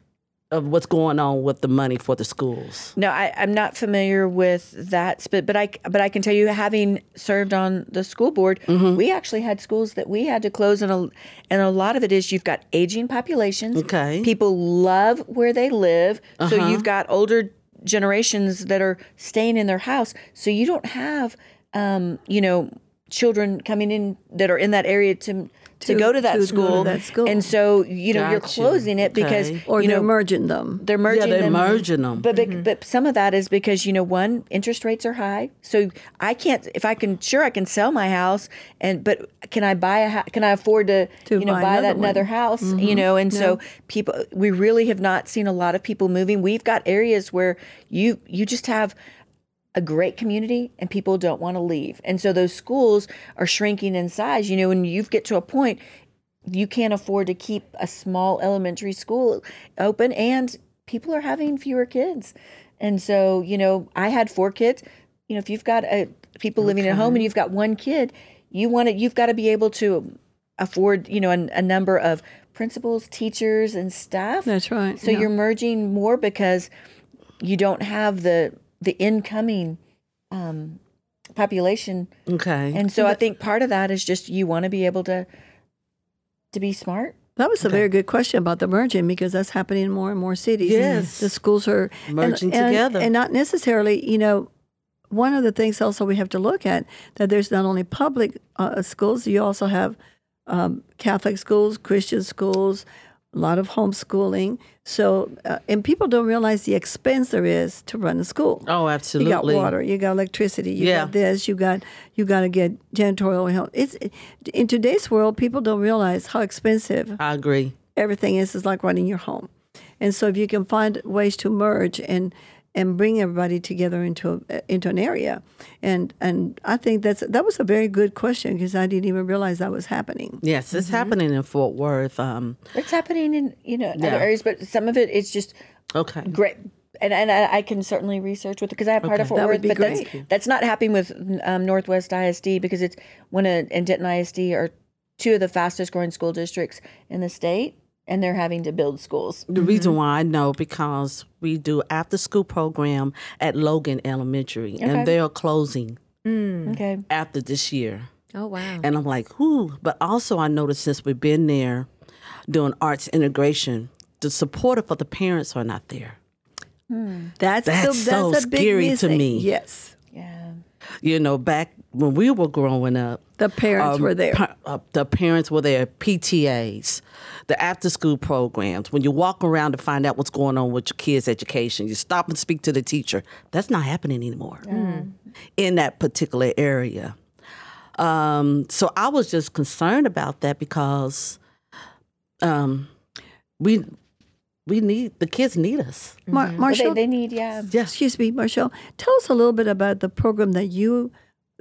of what's going on with the money for the schools? No, I, I'm not familiar with that, but but I but I can tell you, having served on the school board, Mm-hmm. we actually had schools that we had to close, and a and a lot of it is you've got aging populations. Okay. Uh-huh. people love where they live, so you've got older generations that are staying in their house, so you don't have, um, you know, children coming in that are in that area to. To, To- go to that to go to school, that school. and so you know you're closing it because or you they're know merging them. they're merging yeah, they're them. merging them. But, but mm-hmm. but some of that is because you know one interest rates are high, so I can't if I can sure I can sell my house and but can I buy a hou- can I afford to, To you know buy buy, another that one. another house you mm-hmm. know and so people we really have not seen a lot of people moving. We've got areas where you you just have a great community and people don't want to leave. And so those schools are shrinking in size, you know, and you get to a point you can't afford to keep a small elementary school open and people are having fewer kids. And so, you know, I had four kids. You know, if you've got a people living at home and you've got one kid, you want to you've got to be able to afford, you know, a, a number of principals, teachers and staff. That's right. So yeah. you're merging more because you don't have the the incoming um, population. Okay. And so I think part of that is just you want to be able to to be smart. That was a very good question about the merging because that's happening in more and more cities. Yes. the schools are and- Merging and- together. and not necessarily. You know, one of the things also we have to look at that there's not only public uh, schools, you also have um, Catholic schools, Christian schools, a lot of homeschooling. So, uh, and people don't realize the expense there is to run a school. oh, absolutely. You got water, you got electricity, you Yeah. got this, you got you got to get janitorial help. It's in today's world, people don't realize how expensive I agree. everything is is like running your home. And so if you can find ways to merge and and bring everybody together into a, into an area, and and I think that's that was a very good question because I didn't even realize that was happening. Yes, it's Mm-hmm. happening in Fort Worth. Um, It's happening in you know Yeah. other areas, but some of it is just okay. great. And, and I, I can certainly research with because I have part of Fort That Worth, be but that's, that's not happening with um, Northwest ISD because it's one of and Denton ISD are two of the fastest growing school districts in the state, and they're having to build schools. The mm-hmm. reason why I know because we do after school program at Logan Elementary, Okay. and they're closing mm. Okay, after this year. Oh wow. And I'm like, whoo. But also, I noticed since we've been there doing arts integration, the support for the parents are not there. Mm. That's That's the, so that's a big scary to me. Yes, yeah, You know, back when we were growing up, the parents um, were there. pa- uh, the parents were there, PTAs, the after school programs. When you walk around to find out what's going on with your kids' education, you stop and speak to the teacher. That's not happening anymore in that particular area. Um, so I was just concerned about that because um, we we need the kids need us. Mar- But Marshell, they, they need yeah. excuse me, Marshell. Tell us a little bit about the program that you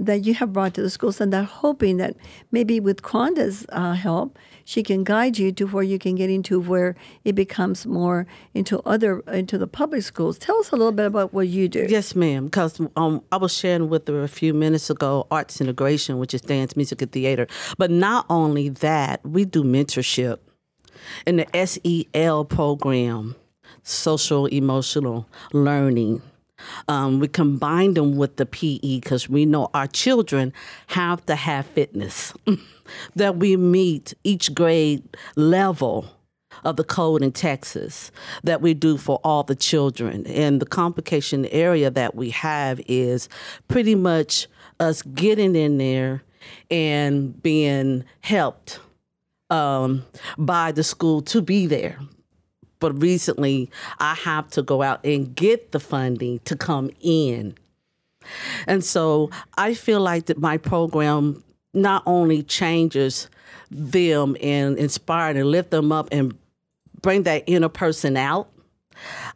that you have brought to the schools, and that hoping that maybe with Kronda's uh, help, she can guide you to where you can get into where it becomes more into other into the public schools. Tell us a little bit about what you do. Yes, ma'am. Because um, I was sharing with her a few minutes ago arts integration, which is dance, music, and theater. But not only that, we do mentorship in the SEL program, social emotional learning. Um, we combine them with the PE because we know our children have to have fitness, that we meet each grade level of the code in Texas that we do for all the children. And the complication area that we have is pretty much us getting in there and being helped um, by the school to be there. But recently, I have to go out and get the funding to come in. And so I feel like that my program not only changes them and inspire and lift them up and bring that inner person out.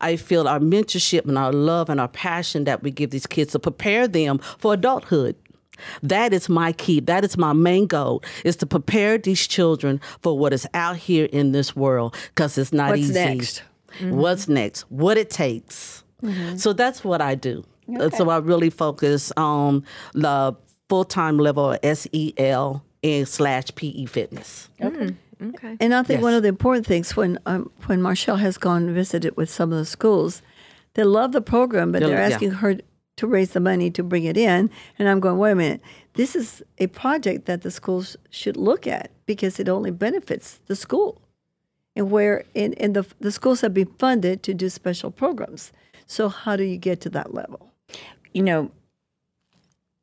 I feel our mentorship and our love and our passion that we give these kids to prepare them for adulthood. That is my key. That is my main goal is to prepare these children for what is out here in this world because it's not What's easy. next? What's next? What it takes. So that's what I do. Uh, So I really focus on the full time level of SEL and slash PE fitness. Okay. Okay. And I think one of the important things when um, when Marshell has gone and visited with some of the schools, they love the program, but They'll- they're yeah. asking her to raise the money to bring it in. And I'm going, wait a minute, this is a project that the schools should look at because it only benefits the school. And where in, in the the schools have been funded to do special programs. So how do you get to that level? you know,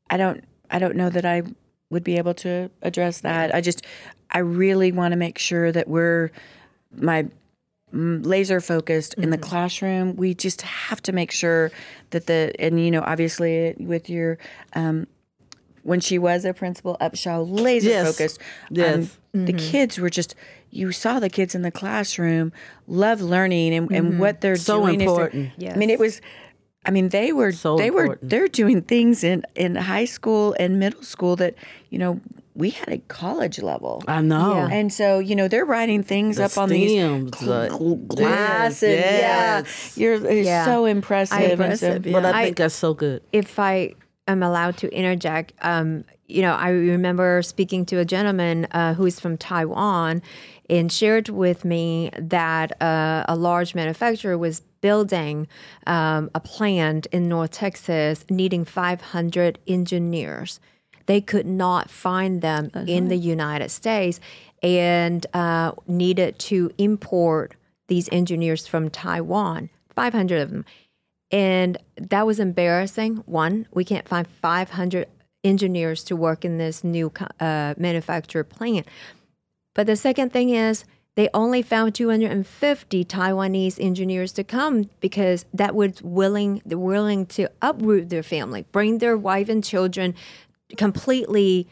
I don't I don't know that I would be able to address that. I just I really want to make sure that we're my laser focused in the classroom. We just have to make sure that the and you know obviously with your um when she was a principal Upshaw laser Yes. focused. Yes. Um, The kids were just you saw the kids in the classroom love learning and, and what they're So doing is- important. I mean it was I mean they were So they were they're doing things in in high school and middle school that you know we had a college level. I know. Yeah. And so, you know, they're writing things The up on these stems, cl- the- cl- glass yes, and yes. yeah, you're it's Yeah. so impressive. and so- Impressive, yeah. But I I- think that's so good. if I am allowed to interject, um, you know, I remember speaking to a gentleman uh, who is from Taiwan and shared with me that uh, a large manufacturer was building um, a plant in North Texas needing 500 engineers. They could not find them in the United States and uh, needed to import these engineers from Taiwan, 500 of them. And that was embarrassing. One, we can't find 500 engineers to work in this new uh, manufacturer plant. But the second thing is they only found 250 Taiwanese engineers to come because that was willing willing to uproot their family, bring their wife and children completely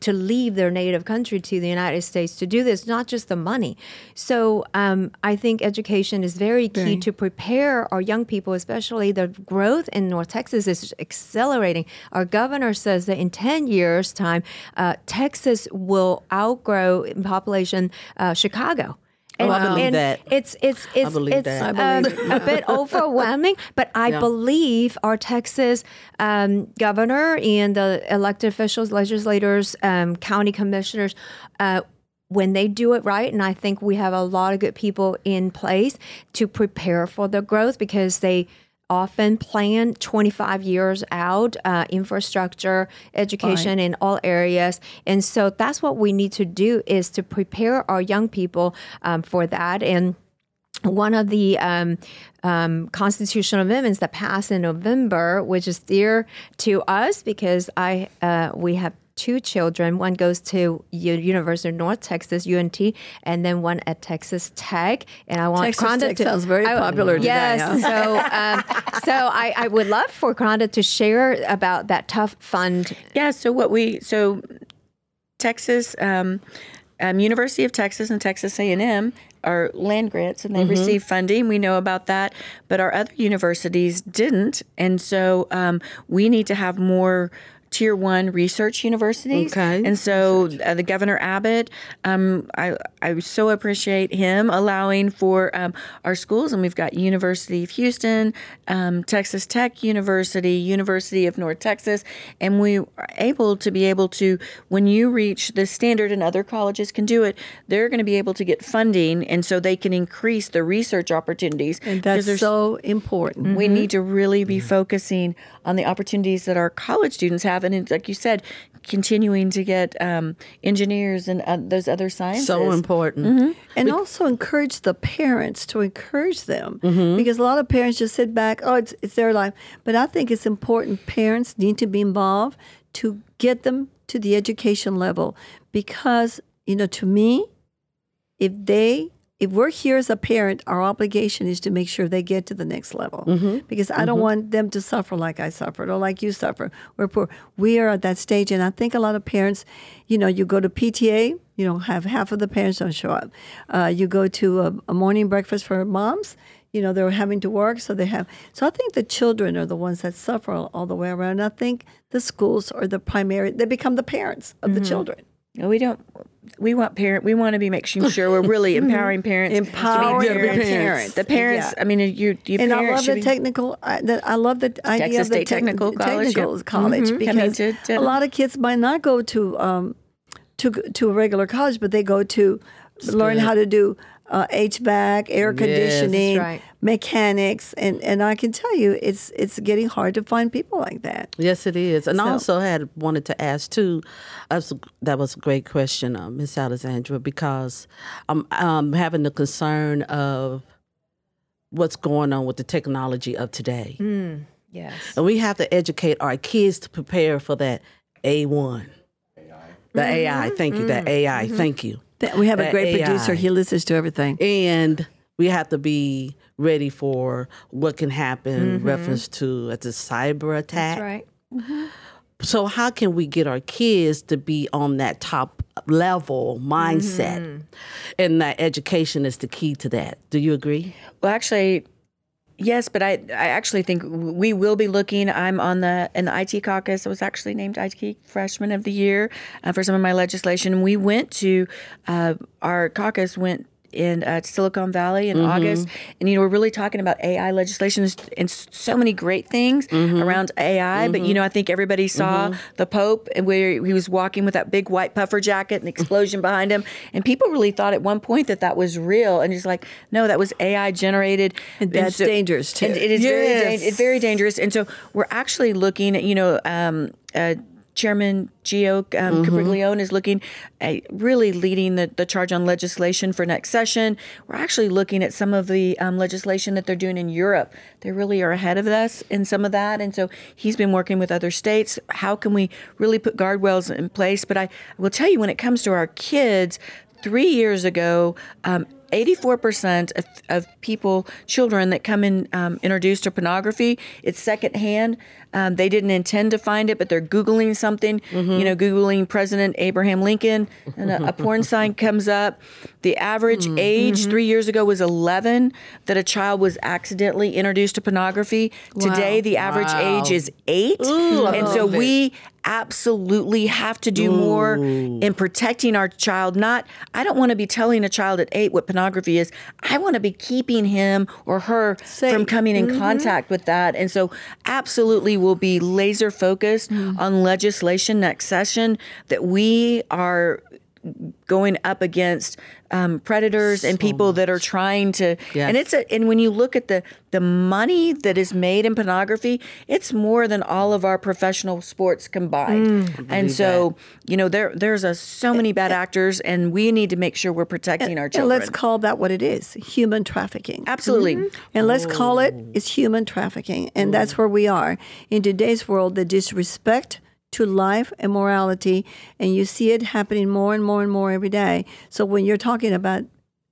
to leave their native country to the United States to do this, not just the money. So um, I think education is very key to prepare our young people, especially the growth in North Texas is accelerating. Our governor says that in 10 years' time, uh, Texas will outgrow in population uh, Chicago. Oh, I believe and that. It's it's it's believe it's that. I um, believe a bit overwhelming, but I Yeah. believe our Texas um, governor and the elected officials, legislators, um, county commissioners. Uh, when they do it right, and I think we have a lot of good people in place to prepare for the growth because they often plan 25 years out uh, infrastructure education in all areas. And so that's what we need to do is to prepare our young people um, for that. And one of the um, um, constitutional amendments that passed in November, which is dear to us because I uh, we have two children. One goes to U- University of North Texas (UNT), and then one at Texas Tech. And I want Texas Kronda Tech to, sounds very I- popular today, Yes, huh? so um, so I, I would love for Kronda to share about that TUF fund. Yeah. So what we so Texas, um, um, University of Texas and Texas A and M are land grants, and they receive funding. We know about that, but our other universities didn't, and so um, we need to have more. Tier one research universities, Okay. and so uh, the Governor Abbott, um, I I so appreciate him allowing for um, our schools, and we've got University of Houston, um, Texas Tech University, University of North Texas, and we are able to be able to when you reach the standard, and other colleges can do it, they're going to be able to get funding, and so they can increase the research opportunities. And that's so important. we need to really be focusing on the opportunities that our college students have, and it's, like you said, continuing to get um, engineers and uh, those other sciences. So important. And also encourage the parents to encourage them Mm-hmm. because a lot of parents just sit back, oh, it's, it's their life. But I think it's important parents need to be involved to get them to the education level because, you know, to me, if they if we're here as a parent, our obligation is to make sure they get to the next level. Mm-hmm. Because I don't want them to suffer like I suffered or like you suffer. We're poor. We are at that stage, and I think a lot of parents, you know, you go to PTA, you know, have half of the parents don't show up. Uh, you go to a, a morning breakfast for moms. You know, they're having to work, so they have. So I think the children are the ones that suffer all, all the way around. I think the schools are the primary. They become the parents of the children. No, we don't. We want parent. We want to be making sure we're really empowering parents. to be Empowering parents. parents. The parents. Yeah. I mean, you. you and I love the technical. I, that I love the idea Texas of the State Technical College, technical yep. college Mhm. Because to- to- a lot of kids might not go to um, to to a regular college, but they go to learn how to do uh, HVAC, air conditioning, right. Mechanics, and and I can tell you, it's it's getting hard to find people like that. Yes, it is. And I also had wanted to ask too. uh, That was a great question, uh, Miss Alexandra, because I'm um, having the concern of what's going on with the technology of today, Yes. and we have to educate our kids to prepare for that A one, the AI. Thank you, that AI. Thank you. That- We have a That great producer; he listens to everything. and we have to be ready for what can happen in reference to as a cyber attack. That's right. So how can we get our kids to be on that top level mindset? And that education is the key to that. Do you agree? Well, actually, yes, but I, I actually think we will be looking. I'm on the in the IT caucus. I was actually named IT Freshman of the Year uh, for some of my legislation. We went to uh, our caucus went in uh, Silicon Valley in Mm-hmm. August, and you know we're really talking about AI legislation and so many great things Mm-hmm. around AI. But you know, I think everybody saw the Pope and where he was walking with that big white puffer jacket and explosion behind him, and people really thought at one point that that was real, and he's like, no, that was AI generated, And that's dangerous, too. and it is very, Yes. dan- it's very dangerous, and so we're actually looking at you know. Um, uh, Chairman Gio um, Capriglione is looking at really leading the, the charge on legislation for next session. We're actually looking at some of the um, legislation that they're doing in Europe. They really are ahead of us in some of that. And so he's been working with other states. How can we really put guardrails in place? But I will tell you, when it comes to our kids, three years ago, um, 84% of, of people, children that come in um, introduced to pornography, it's secondhand. Um, they didn't intend to find it, but they're Googling something, you know, Googling President Abraham Lincoln, and a, a porn sign comes up. The average age three years ago was 11 that a child was accidentally introduced to pornography. Today, the average age is eight. and so we absolutely have to do more in protecting our child. Not, I don't want to be telling a child at eight what pornography is. I want to be keeping him or her Safe. from coming in mm-hmm. contact with that. And so, absolutely, we'll be laser focused mm. on legislation next session that we are going up against um, predators and people that are trying to Yes. and it's a and when you look at the the money that is made in pornography it's more than all of our professional sports combined mm. and so you know there there's a so many bad eh, eh, actors and we need to make sure we're protecting eh, our And children let's call that what it is human trafficking. absolutely mm-hmm. And let's call it oh. it's human trafficking. And that's mm. where we are. In today's world, the disrespect to life and morality, and you see it happening more and more and more every day. So when you're talking about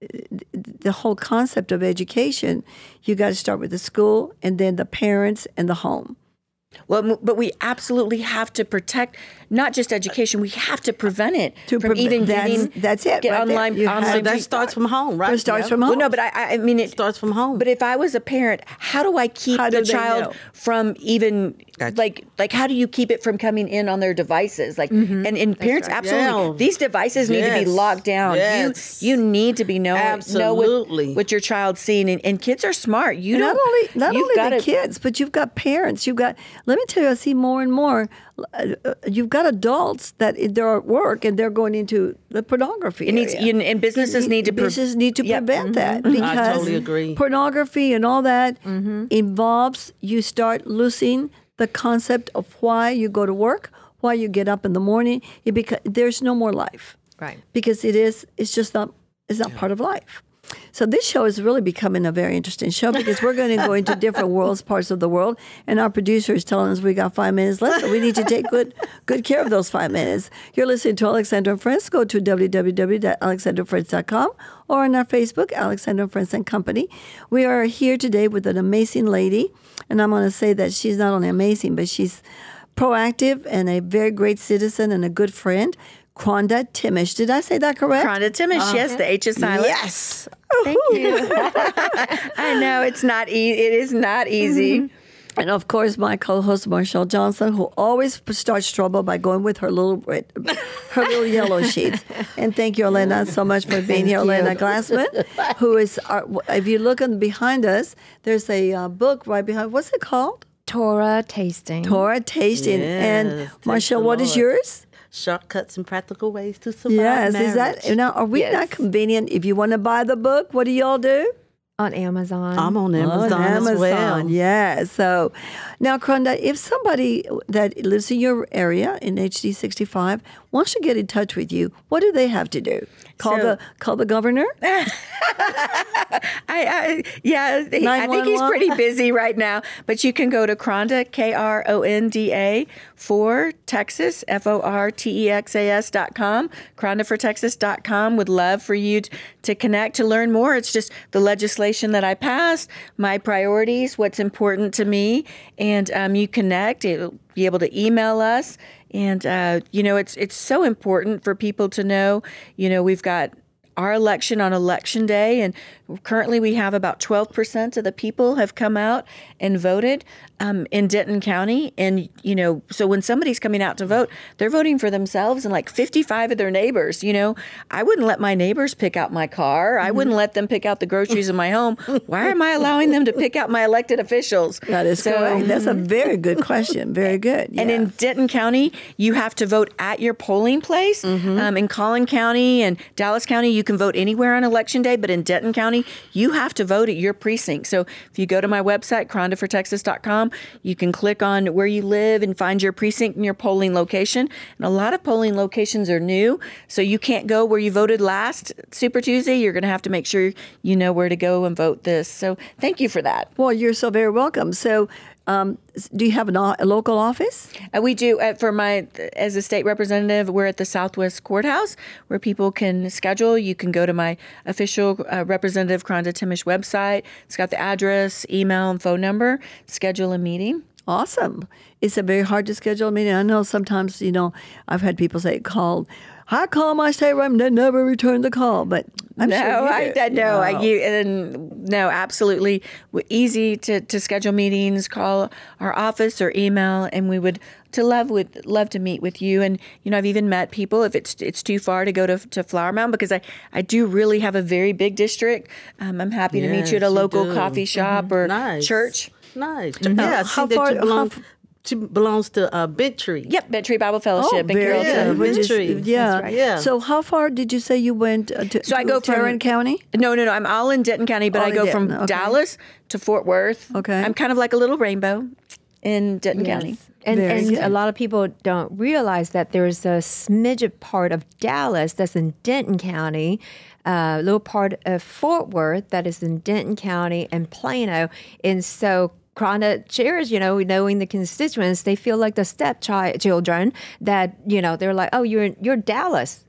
uh, the whole concept of education, you got to start with the school and then the parents and the home. Well, but we absolutely have to protect not just education. We have to prevent it To from preve- even that's- getting that's it get right there. online. You have online to- that starts from home, right? It starts Yeah. from home. Well, no, but I, I I mean it starts from home. But if I was a parent, how do I keep How do the child know? from even Gotcha. like like how do you keep it from coming in on their devices? Like mm-hmm. and, and parents absolutely Yeah. these devices need to be locked down. Yes. You you need to be knowing know what, what your child's seeing and, and kids are smart. You not don't only not only gotta, the kids, but you've got parents. You've got. Let me tell you, I see more and more. Uh, You've got adults that they're at work and they're going into the pornography. It needs, area. you, and businesses need to pre- businesses need to Yep. prevent that because totally agree. pornography and all that involves you start losing the concept of why you go to work, why you get up in the morning. It beca- there's no more life Right. because it is it's just not it's not part of life. So this show is really becoming a very interesting show because we're going to go into different worlds, parts of the world, and our producer is telling us we got five minutes left, so we need to take good good care of those five minutes. You're listening to Alexandra and Friends. Go to www.alexanderfriends.com or on our Facebook, Alexandra and Friends and Company. We are here today with an amazing lady, and I'm going to say that she's not only amazing, but she's proactive and a very great citizen and a good friend. Kronda Thimesch. Did I say that correct? Kronda Thimesch, yes, the H is silent. Yes. Thank you. I know it's not easy. it is not easy. And of course, my co-host Marshell Johnson, who always starts trouble by going with her little red, her little yellow sheets. And thank you, Elena, so much for being here, Elena Glassman, who is. Our, if you look on behind us, there's a uh, book right behind. What's it called? Torah tasting. Torah Tasting. Yes, and Marshell, the what is Lord. yours? Shortcuts and practical ways to survive Yes, is that now? Are we Yes. not convenient? If you want to buy the book, what do y'all do? on Amazon. I'm on Amazon, on Amazon. as well. Yeah. So now, Kronda, if somebody that lives in your area in HD 65 wants to get in touch with you, what do they have to do? Call So- the call the governor. I, I yeah, he- I think he's pretty busy right now. But you can go to Kronda K R O N D A for Texas F O R T E X A S dot com. Kronda for Texas dot com. Would love for you t- to connect to learn more. It's just the legislation that I passed, my priorities, what's important to me, and um, you connect. It'll be able to email us. And uh, you know, it's it's so important for people to know. You know, we've got our election on election day and currently we have about 12% of the people have come out and voted um, in Denton County. And, you know, so when somebody's coming out to vote, they're voting for themselves and like 55 of their neighbors. You know, I wouldn't let my neighbors pick out my car, I wouldn't let them pick out the groceries in my home. Why am I allowing them to pick out my elected officials? That is So- correct. That's a very good question. Very good. And in Denton County, you have to vote at your polling place. Mm-hmm. Um, in Collin County and Dallas County, you can vote anywhere on election day, but in Denton County, you have to vote at your precinct. So if you go to my website, krondafortexas.com, you can click on where you live and find your precinct and your polling location. And a lot of polling locations are new, so you can't go where you voted last Super Tuesday. You're going to have to make sure you know where to go and vote this. So thank you for that. well, you're so very welcome. So, um, do you have a local office? Uh, we do uh, for my as a state representative. We're at the Southwest Courthouse where people can schedule. You can go to my official uh, Representative Kronda Thimesch website. It's got the address, email, and phone number. Schedule a meeting. Awesome. It's a very hard to schedule a meeting. I know sometimes, you know, I've had people say, call, I call my state rep and they never return the call. But I'm no, sure you I, do. I no, I, you and no, absolutely easy to, to schedule meetings. Call our office or email, and we would to love would love to meet with you. And you know, I've even met people if it's it's too far to go to to Flower Mound because I I do really have a very big district. Um, I'm happy to meet you at a local do. coffee shop or Nice. church. Nice. Yeah, I see how far- how f- to, belongs to uh, Bent Tree. Yep, Bent Tree Bible Fellowship in Oh, very Carrollton. Yeah, good. Which is- yeah. Right. Yeah. So, how far did you say you went uh, to, So I to go from Tarrant County? No, no, no. I'm all in Denton County, but All I in go from okay. Dallas to Fort Worth. Okay. I'm kind of like a little rainbow in Denton County. And, and a lot of people don't realize that there's a smidget part of Dallas that's in Denton County, a little part of Fort Worth that is in Denton County and Plano. And so Kronda chairs, you know, knowing the constituents, they feel like the stepchildren that, you know, they're like, oh, you're, you're Dallas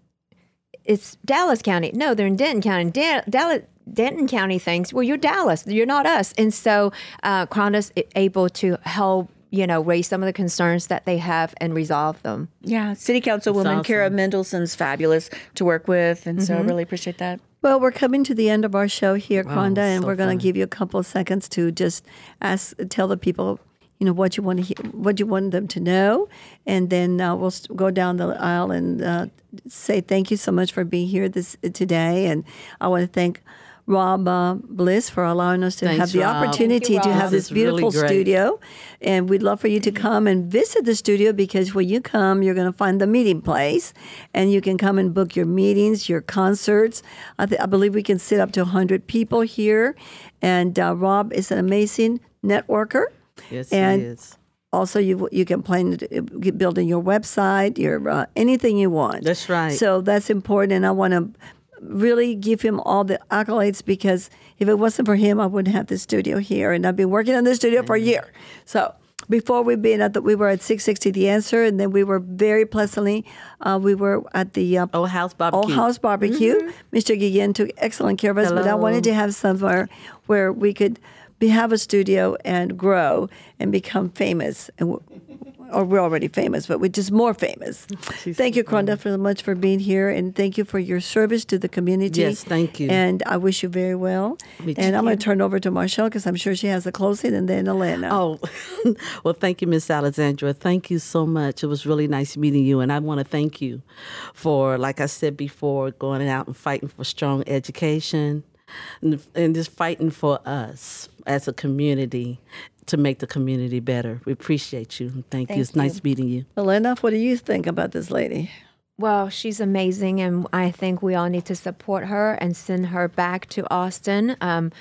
it's Dallas County. No, they're in Denton County. Da- Dallas, Denton County thinks, well, you're Dallas, you're not us. And so uh, Kronda's able to help, you know, raise some of the concerns that they have and resolve them. Yeah, City Councilwoman awesome. Cara Mendelsohn's fabulous to work with, and so I really appreciate that. Well, we're coming to the end of our show here, Kronda, and so we're going to give you a couple of seconds to just ask, tell the people, you know, what you want to hear, what you want them to know, and then uh, we'll go down the aisle and uh, say thank you so much for being here this today. And I want to thank Rob uh, Bliss for allowing us to have the Rob. opportunity you, to have This this is really beautiful studio. And we'd love for you to come and visit the studio because when you come, you're going to find the meeting place and you can come and book your meetings, your concerts. I, th- I believe we can sit up to 100 people here. And uh, Rob is an amazing networker. Yes, And- it is. Also, you you can plan to get building your website, your uh, anything you want. That's right. So that's important, and I want to really give him all the accolades because if it wasn't for him, I wouldn't have the studio here, and I've been working on the studio for a year. So before we been at the, we were at 660 The Answer, and then we were very pleasantly, uh, we were at the uh, Old House Barbecue. Old House Barbecue. Mr. Guillen took excellent care of us, but I wanted to have somewhere where we could be, have a studio and grow and become famous. And w- or we're already famous, but we're just more famous. thank you, Kronda, so much for being here, and thank you for your service to the community. Yes, thank you. And I wish you very well. Me and too. I'm going to turn over to Marshell because I'm sure she has the closing, and then Elena. Oh, well, thank you, Miss Alexandra. Thank you so much. It was really nice meeting you. And I want to thank you for, like I said before, going out and fighting for strong education and, and just fighting for us as a community to make the community better. We appreciate you. and Thank, you. It's nice meeting you. Elena, what do you think about this lady? Well, she's amazing, and I think we all need to support her and send her back to Austin. Um,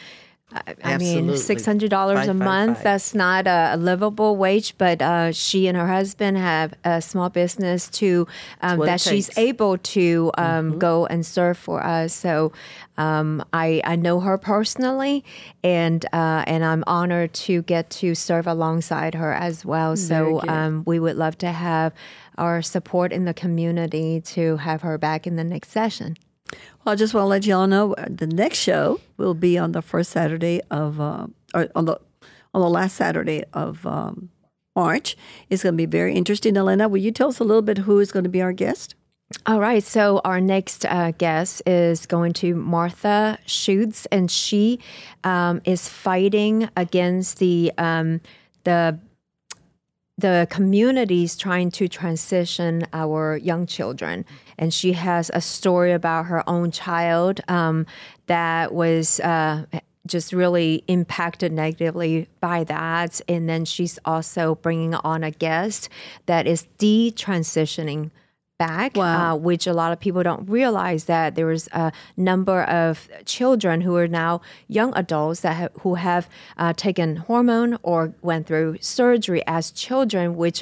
I, I mean, six hundred dollars a month. fight. That's not a, livable wage, but uh, she and her husband have a small business to um, that she's takes. Mm-hmm. able to um, go and serve for us. So um, I I know her personally, and uh, and I'm honored to get to serve alongside her as well. So um, we would love to have our support in the community to have her back in the next session. Well, I just want to let you all know uh, the next show will be on the first Saturday of, uh, or on the on the last Saturday of um, March. It's going to be very interesting. Elena, will you tell us a little bit who is going to be our guest? All right. So our next uh, guest is going to Martha Schutz, and she um, is fighting against the um, the the communities trying to transition our young children. And she has a story about her own child um, that was. Uh, just really impacted negatively by that. And then she's also bringing on a guest that is detransitioning back, Wow. uh, which a lot of people don't realize that there was a number of children who are now young adults that have, who have uh, taken hormone or went through surgery as children, which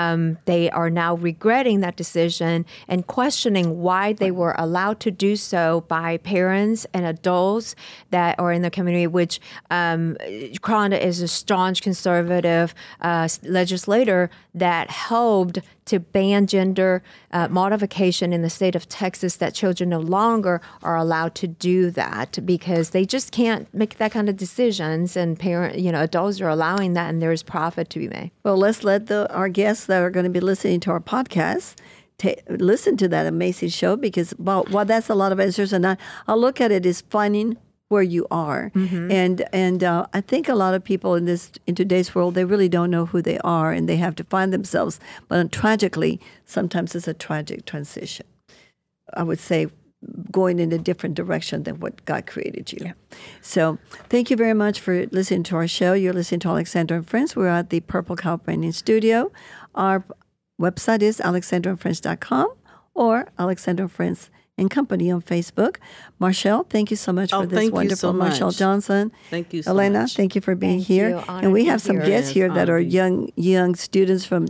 um, they are now regretting that decision and questioning why they were allowed to do so by parents and adults that are in the community. Which um, Kronda is a staunch conservative uh, legislator that helped to ban gender uh, modification in the state of Texas that children no longer are allowed to do that because they just can't make that kind of decisions and parent you know adults are allowing that and there's profit to be made. Well, let's let the our guests that are going to be listening to our podcast ta listen to that amazing show because well, well, that's a lot of answers, and I, I look at it as finding where you are, and and uh, I think a lot of people in this in today's world they really don't know who they are, and they have to find themselves. But tragically, sometimes it's a tragic transition. I would say going in a different direction than what God created you. So thank you very much for listening to our show. You're listening to Alexandra and Friends. We're at the Purple Cow Branding Studio. Our website is alexanderandfriends.com or Alexandra and Company on Facebook. Marshell, thank you so much Oh, for this thank you wonderful so Marshell much. Johnson. Thank you so Elena, much. thank you for being Thank here. you. And we have some here. guests here that are young young students from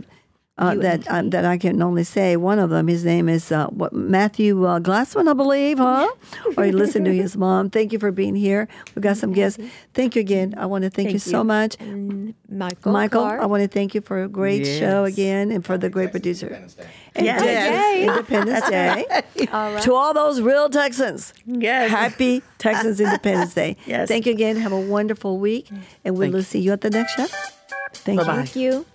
uh, that um, that I can only say. One of them, his name is uh, what, Matthew uh, Glassman, I believe, huh? or you listen to his mom. Thank you for being here. We've got some guests. Thank you again. I want to thank, you Thank so you. much. And Michael, Michael, Clark. I want to thank you for a great show again and for the great producer. And Yes. Texas Independence Day. all right. To all those real Texans, Yes. happy Texans Independence Day. Yes. Thank you again. Have a wonderful week, and we'll Thank see you at the next show. Thank Bye-bye. you. Thank you.